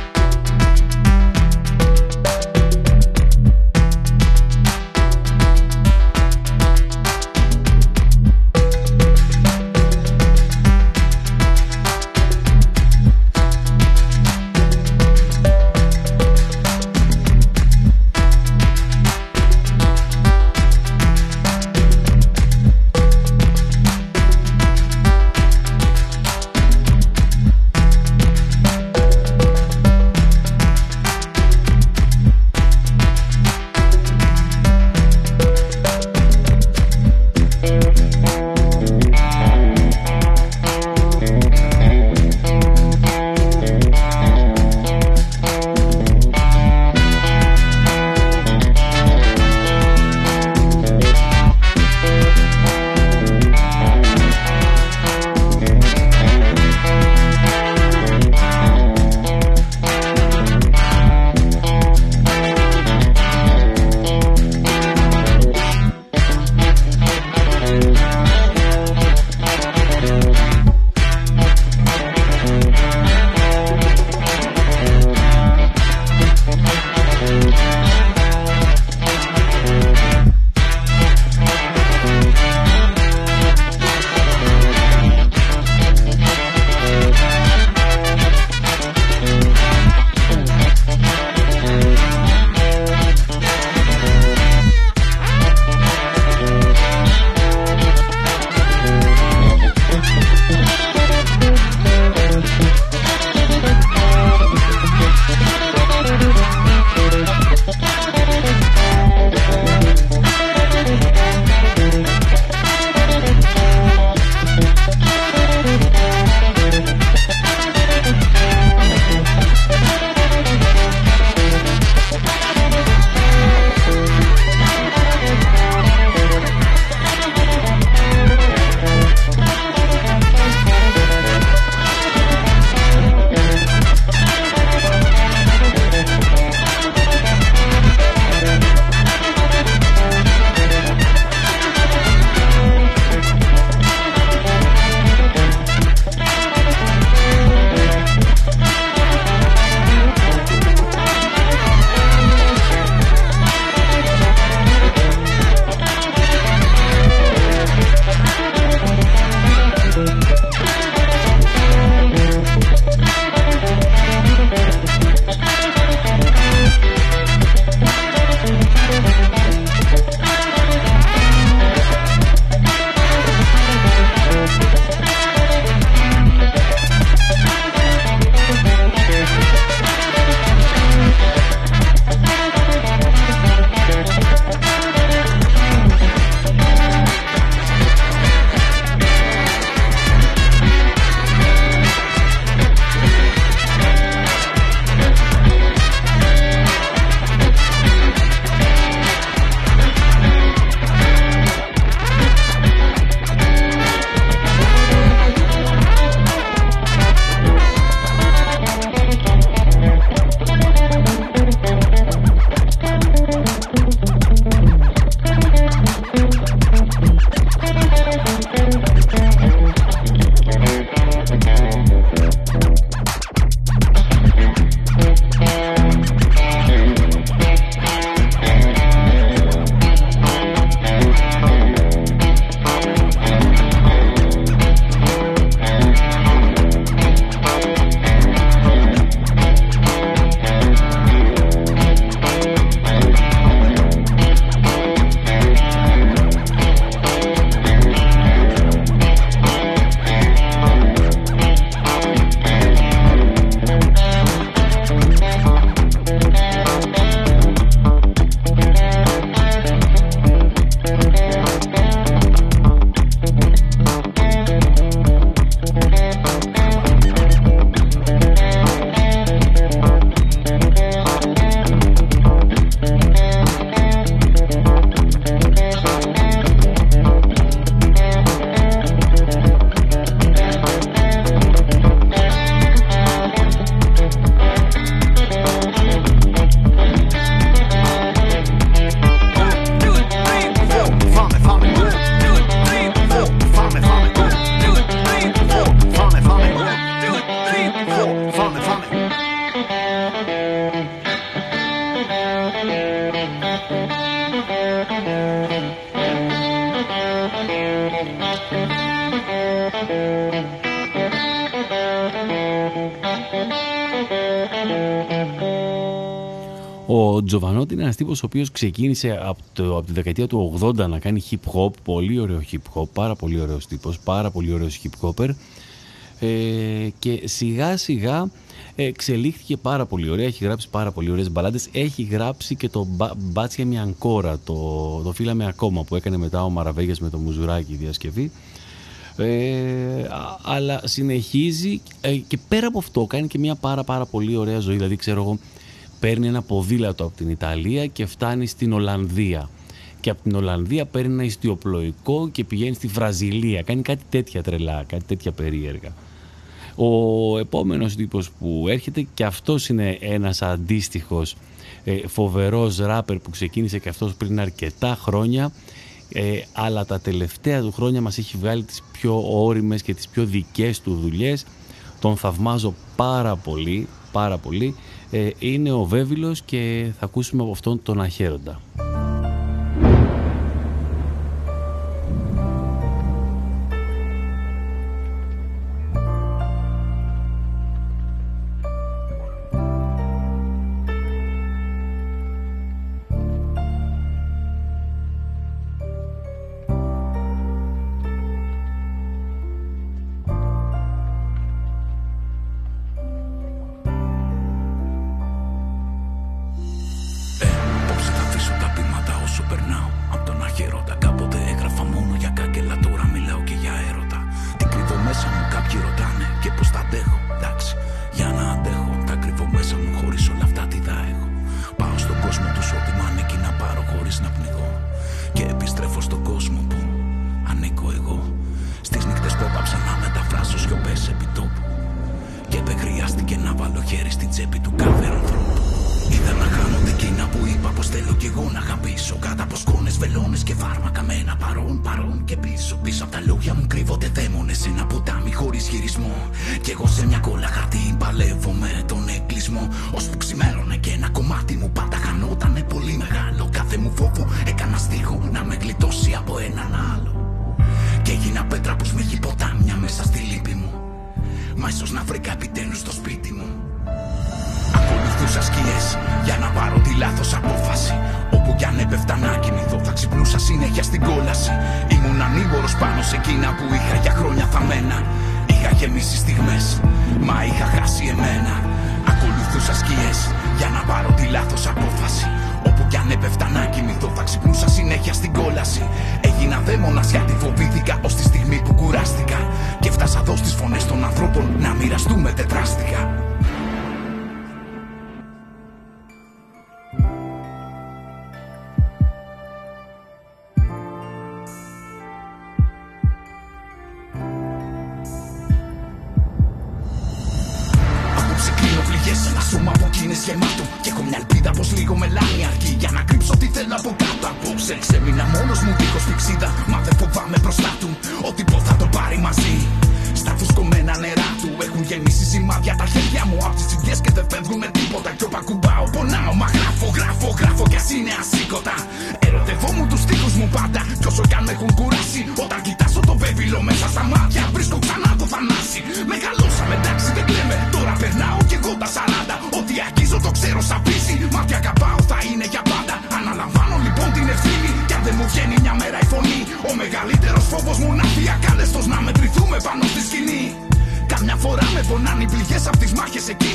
Τζοβανότη είναι ένας τύπος ο οποίος ξεκίνησε από, το, από τη δεκαετία του 80 να κάνει hip hop. Πολύ ωραίο hip hop, πάρα πολύ ωραίος τύπος, πάρα πολύ ωραίος hip hopper. Ε, και σιγά σιγά εξελίχθηκε πάρα πολύ ωραία. Έχει γράψει πάρα πολύ ωραίες μπαλάντες. Έχει γράψει και το Μπάτσια Μιανκόρα, το, το φύλαμε ακόμα που έκανε μετά ο Μαραβέγιας με το Μουζουράκι διασκευή. Ε, αλλά συνεχίζει ε, και πέρα από αυτό κάνει και μια πάρα πάρα πολύ ωραία ζωή. Δηλαδή, ξέρω εγώ, παίρνει ένα ποδήλατο από την Ιταλία και φτάνει στην Ολλανδία. Και από την Ολλανδία παίρνει ένα ιστιοπλοϊκό και πηγαίνει στη Βραζιλία. Κάνει κάτι τέτοια τρελά, κάτι τέτοια περίεργα. Ο επόμενος τύπος που έρχεται και αυτός είναι ένας αντίστοιχος ε, φοβερός ράπερ που ξεκίνησε και αυτός πριν αρκετά χρόνια ε, αλλά τα τελευταία του χρόνια μας έχει βγάλει τις πιο όριμες και τις πιο δικές του δουλειές τον θαυμάζω πάρα πολύ πάρα πολύ ε, είναι ο Βέβυλος και θα ακούσουμε από αυτόν τον Αχέροντα.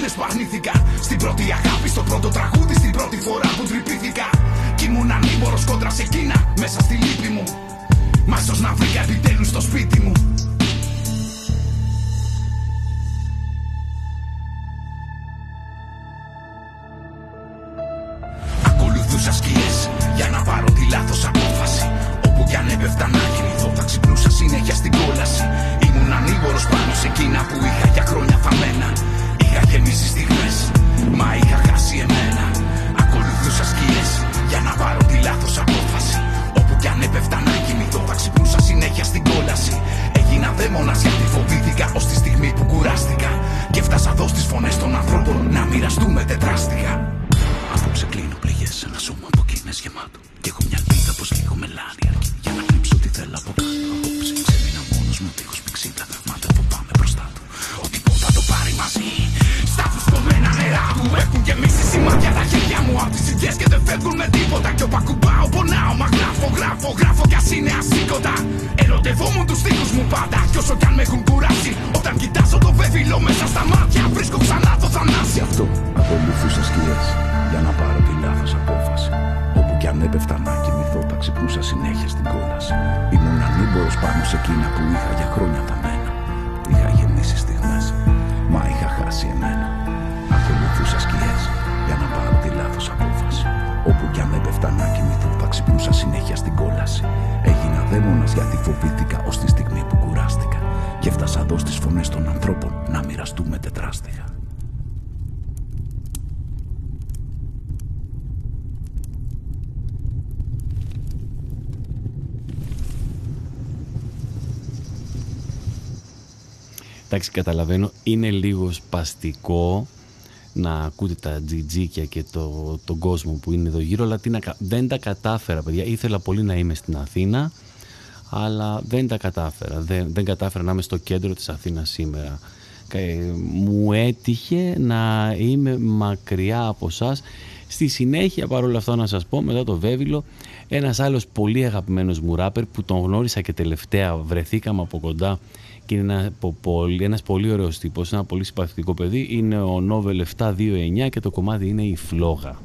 φίλε που αρνήθηκα. Στην πρώτη αγάπη, στο πρώτο τραγούδι, στην πρώτη φορά που τρυπήθηκα. Κι ήμουν ανήμπορο κόντρα σε εκείνα μέσα στη λύπη μου. Μα να βρήκα επιτέλους στο σπίτι μου. Εντάξει, καταλαβαίνω, είναι λίγο σπαστικό να ακούτε τα τζιτζίκια και το, τον κόσμο που είναι εδώ γύρω, αλλά τι να, δεν τα κατάφερα, παιδιά. Ήθελα πολύ να είμαι στην Αθήνα, αλλά δεν τα κατάφερα. Δεν, δεν κατάφερα να είμαι στο κέντρο της Αθήνας σήμερα. Ε, μου έτυχε να είμαι μακριά από εσά. Στη συνέχεια, παρόλα αυτά, να σας πω, μετά το Βέβυλο, ένας άλλος πολύ αγαπημένος μου ράπερ που τον γνώρισα και τελευταία βρεθήκαμε από κοντά και είναι ένα, πολύ, ένας πολύ ωραίος τύπος, ένα πολύ συμπαθητικό παιδί. Είναι ο Νόβελ 729 και το κομμάτι είναι η Φλόγα.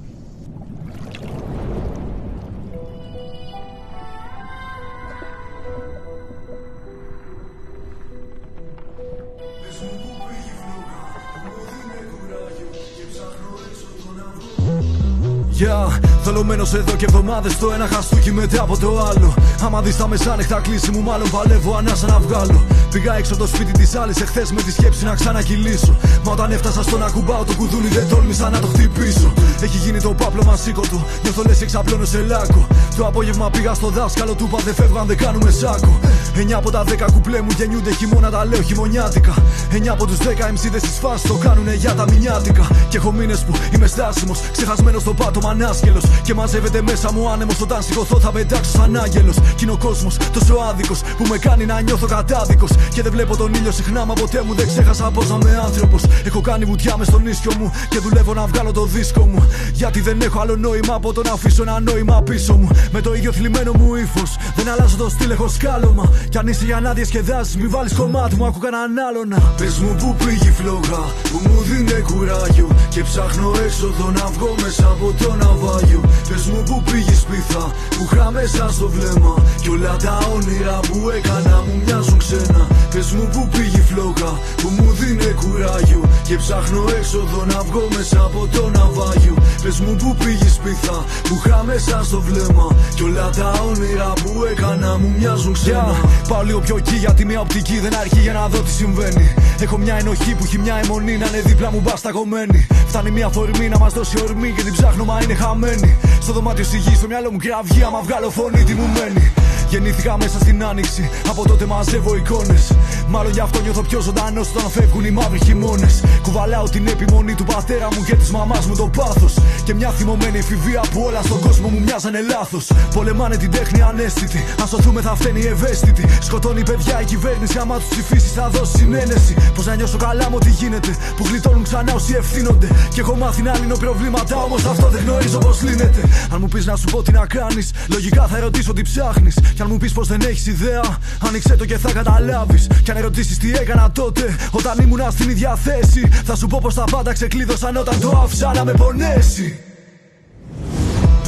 Yeah, θολωμένο εδώ και εβδομάδες το ένα χαστούκι μετά από το άλλο. Άμα δεις τα μεσάνυχτα κλείσει μου, μάλλον παλεύω ανάσα να βγάλω. Πήγα έξω από το σπίτι της άλλης εχθές με τη σκέψη να ξανακυλήσω. Μα όταν έφτασα στο να κουμπάω το κουδούνι, δεν τόλμησα να το χτυπήσω. Έχει γίνει το πάπλο σήκω του, νιώθω λες εξαπλώνω σε λάκκο. Το απόγευμα πήγα στο δάσκαλο του, είπα δεν φεύγαν, δεν κάνουμε σάκο. 9 από τα 10 κουπλέ μου γεννιούνται χειμώνα, τα λέω χειμωνιάτικα. 9 από τους 10 MC στη σφάση το κάνουνε για τα μηνιάτικα. Και έχω μήνες που είμαι στάσιμος, ξεχασμένος στο πάτωμα ανάσχελο. Και μαζεύεται μέσα μου άνεμος όταν σηκωθώ θα πετάξω σαν άγγελος. Κι είναι ο κόσμος τόσο άδικος που με κάνει να νιώθω κατάδικος. Και δεν βλέπω τον ήλιο συχνά, μα ποτέ μου δεν ξέχασα πώ να είμαι άνθρωπος. Έχω κάνει βουτιά μες στον ίσιο μου και δουλεύω να βγάλω το δίσκο μου. Γιατί δεν έχω άλλο νόημα από το να αφήσω ένα νόημα πίσω μου. Με το ίδιο θλιμμένο μου ύφος. Δεν αλλάζω το στυλ, έχω σκάλωμα. Κι αν είσαι για να διασκεδάσεις, μη βάλεις κομμάτι μου, άκου κανέναν άλλον. Πες μου που πήγε η φλόγα που μου δίνει κουράγιο. Και ψάχνω έξοδο να βγω μέσα από το ναυάγιο. Πε μου που πήγε σπίθα που είχα μέσα στο βλέμμα. Κι όλα τα όνειρα που έκανα μου μοιάζουν ξένα. Πε μου που πήγε η φλόγα που μου δίνει κουράγιο. Και ψάχνω έξοδο να βγω μέσα από το ναυάγιο. Πες μου που πήγε σπίθα που είχα μέσα στο βλέμμα. Κι όλα τα όνειρα που έκανα μου μοιάζουν ξένα. Yeah. Πάω λίγο πιο εκεί γιατί μια οπτική δεν αρχεί για να δω τι συμβαίνει. Έχω μια ενοχή που έχει μια αιμονή να είναι δίπλα μου μπασταγωμένη. Φτάνει μια θορμή να μας δώσει ορμή και την ψάχνω μα είναι χαμένη. Στο δωμάτιο στη γη, στο μυαλό μου κραυγή, άμα βγάλω φωνή τι μου μένει. Γεννήθηκα μέσα στην άνοιξη, από τότε μαζεύω εικόνες. Μάλλον γι' αυτό νιώθω πιο ζωντανός όταν φεύγουν οι μαύροι χειμώνες. Κουβαλάω την επιμονή του πατέρα μου και της μαμάς μου το πάθος. Και μια θυμωμένη εφηβεία που όλα στον κόσμο μου μοιάζανε λάθος. Πολεμάνε την τέχνη ανέστητη. Αν σωθούμε θα φταίνει ευαίσθητη. Σκοτώνει παιδιά η κυβέρνηση. Άμα τους ψηφίσεις θα δώσεις συνένεση. Πώς να νιώσω καλά μου τι γίνεται. Που γλιτώνουν ξανά όσοι ευθύνονται. Και έχω μάθει να λύνω προβλήματα. Όμως αυτό δεν γνωρίζω πώς λύνεται. Αν μου πεις να σου πω τι να κάνεις, λογικά θα ερωτήσω τι ψάχνεις. Κι αν μου πεις πως δεν έχεις ιδέα, άνοιξε το και θα καταλάβεις. Κι αν ερωτήσεις τι έκανα τότε, όταν ήμουν στην ίδια θέση, θα σου πω πως τα πάντα ξεκλείδωσαν όταν το άφησα να με πονέσει.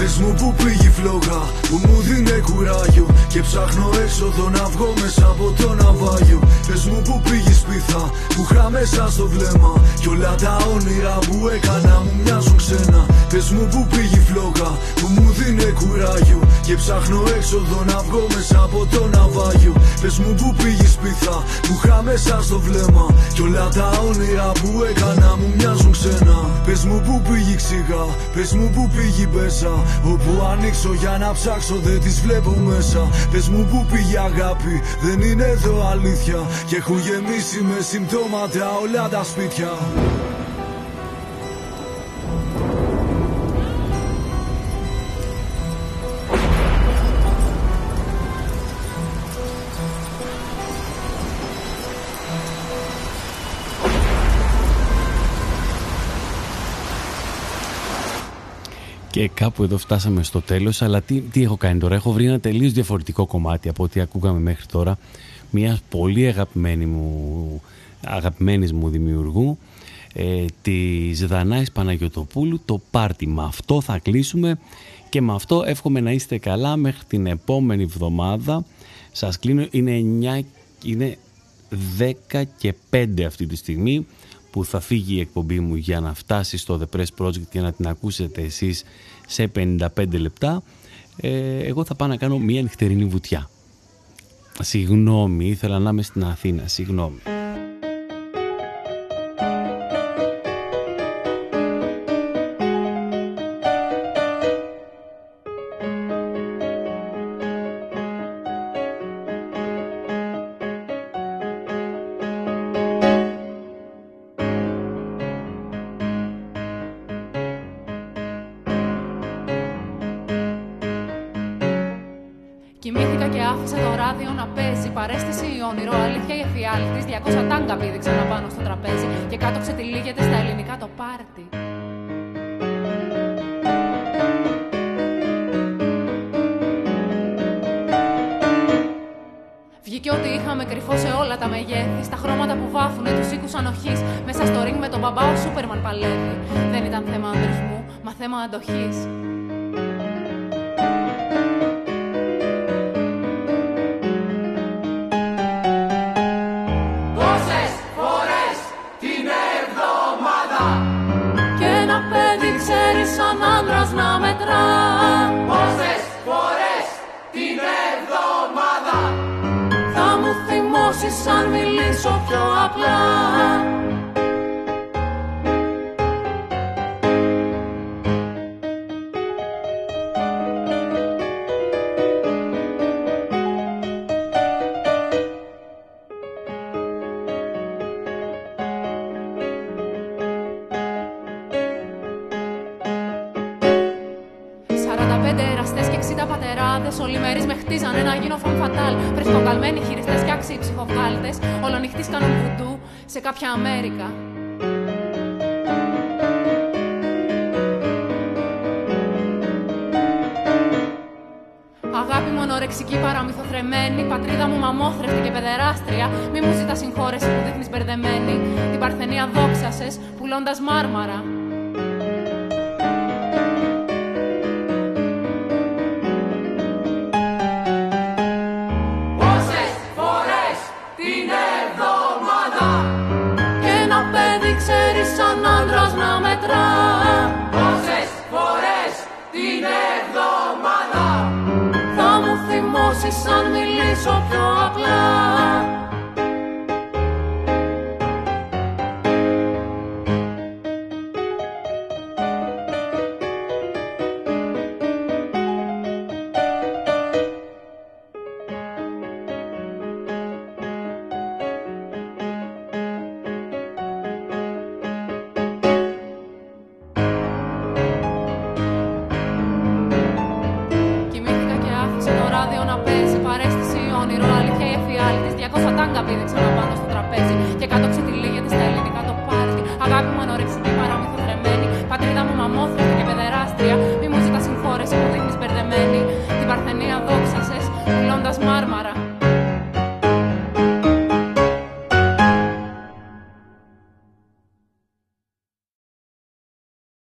Πε μου που πήγε η φλόγα που μου δίνει κουράγιο Και ψάχνω έξοδο να βγω μέσα από το ναυάγιο. Πες μου που πήγε σπίθα που είχα μέσα στο βλέμμα Κι όλα τα όνειρα που έκανα μου μοιάζουν ξένα. Πες μου που πήγε η φλόγα που μου δίνει κουράγιο Και ψάχνω έξοδο να βγω μέσα από το ναυάγιο. Πες μου που πήγε σπίθα που είχα μέσα στο βλέμμα Κι όλα τα όνειρα που έκανα μου μοιάζουν ξένα. Πες μου που πήγε ξηγά, πες μου που πήγε μπέσα Όπου ανοίξω για να ψάξω δεν τις βλέπω μέσα. Πες μου που πήγε αγάπη δεν είναι εδώ αλήθεια. Και έχουν γεμίσει με συμπτώματα όλα τα σπίτια Και κάπου εδώ φτάσαμε στο τέλος, αλλά τι, τι έχω κάνει τώρα; Έχω βρει ένα τελείως διαφορετικό κομμάτι από ό,τι ακούγαμε μέχρι τώρα. Μια πολύ αγαπημένη μου, αγαπημένης μου δημιουργού, ε, της Δανάης Παναγιωτοπούλου, το πάρτι. Με αυτό θα κλείσουμε και με αυτό εύχομαι να είστε καλά μέχρι την επόμενη εβδομάδα. Σας κλείνω, είναι 9, είναι 10 και 5 αυτή τη στιγμή που θα φύγει η εκπομπή μου για να φτάσει στο The Press Project και να την ακούσετε εσείς σε 55 λεπτά ε, εγώ θα πάω να κάνω μία νυχτερινή βουτιά. Συγγνώμη ήθελα να είμαι στην Αθήνα συγγνώμη μεγέθη. Στα χρώματα που βάφουνε τους οίκους ανοχής. Μέσα στο ring με τον μπαμπά ο Σούπερμαν παλεύει. Δεν ήταν θέμα ανδρισμού, μα θέμα αντοχής. Κάποια Αμέρικα. Αγάπη μονορεξική παραμυθοθρεμένη Πατρίδα μου μαμόθρευτη και παιδεράστρια Μη μου ζητάς συγχώρεση που δείχνεις μπερδεμένη. Την παρθενία δόξασες πουλώντας μάρμαρα θυμώσεις αν μιλήσω πιο απλά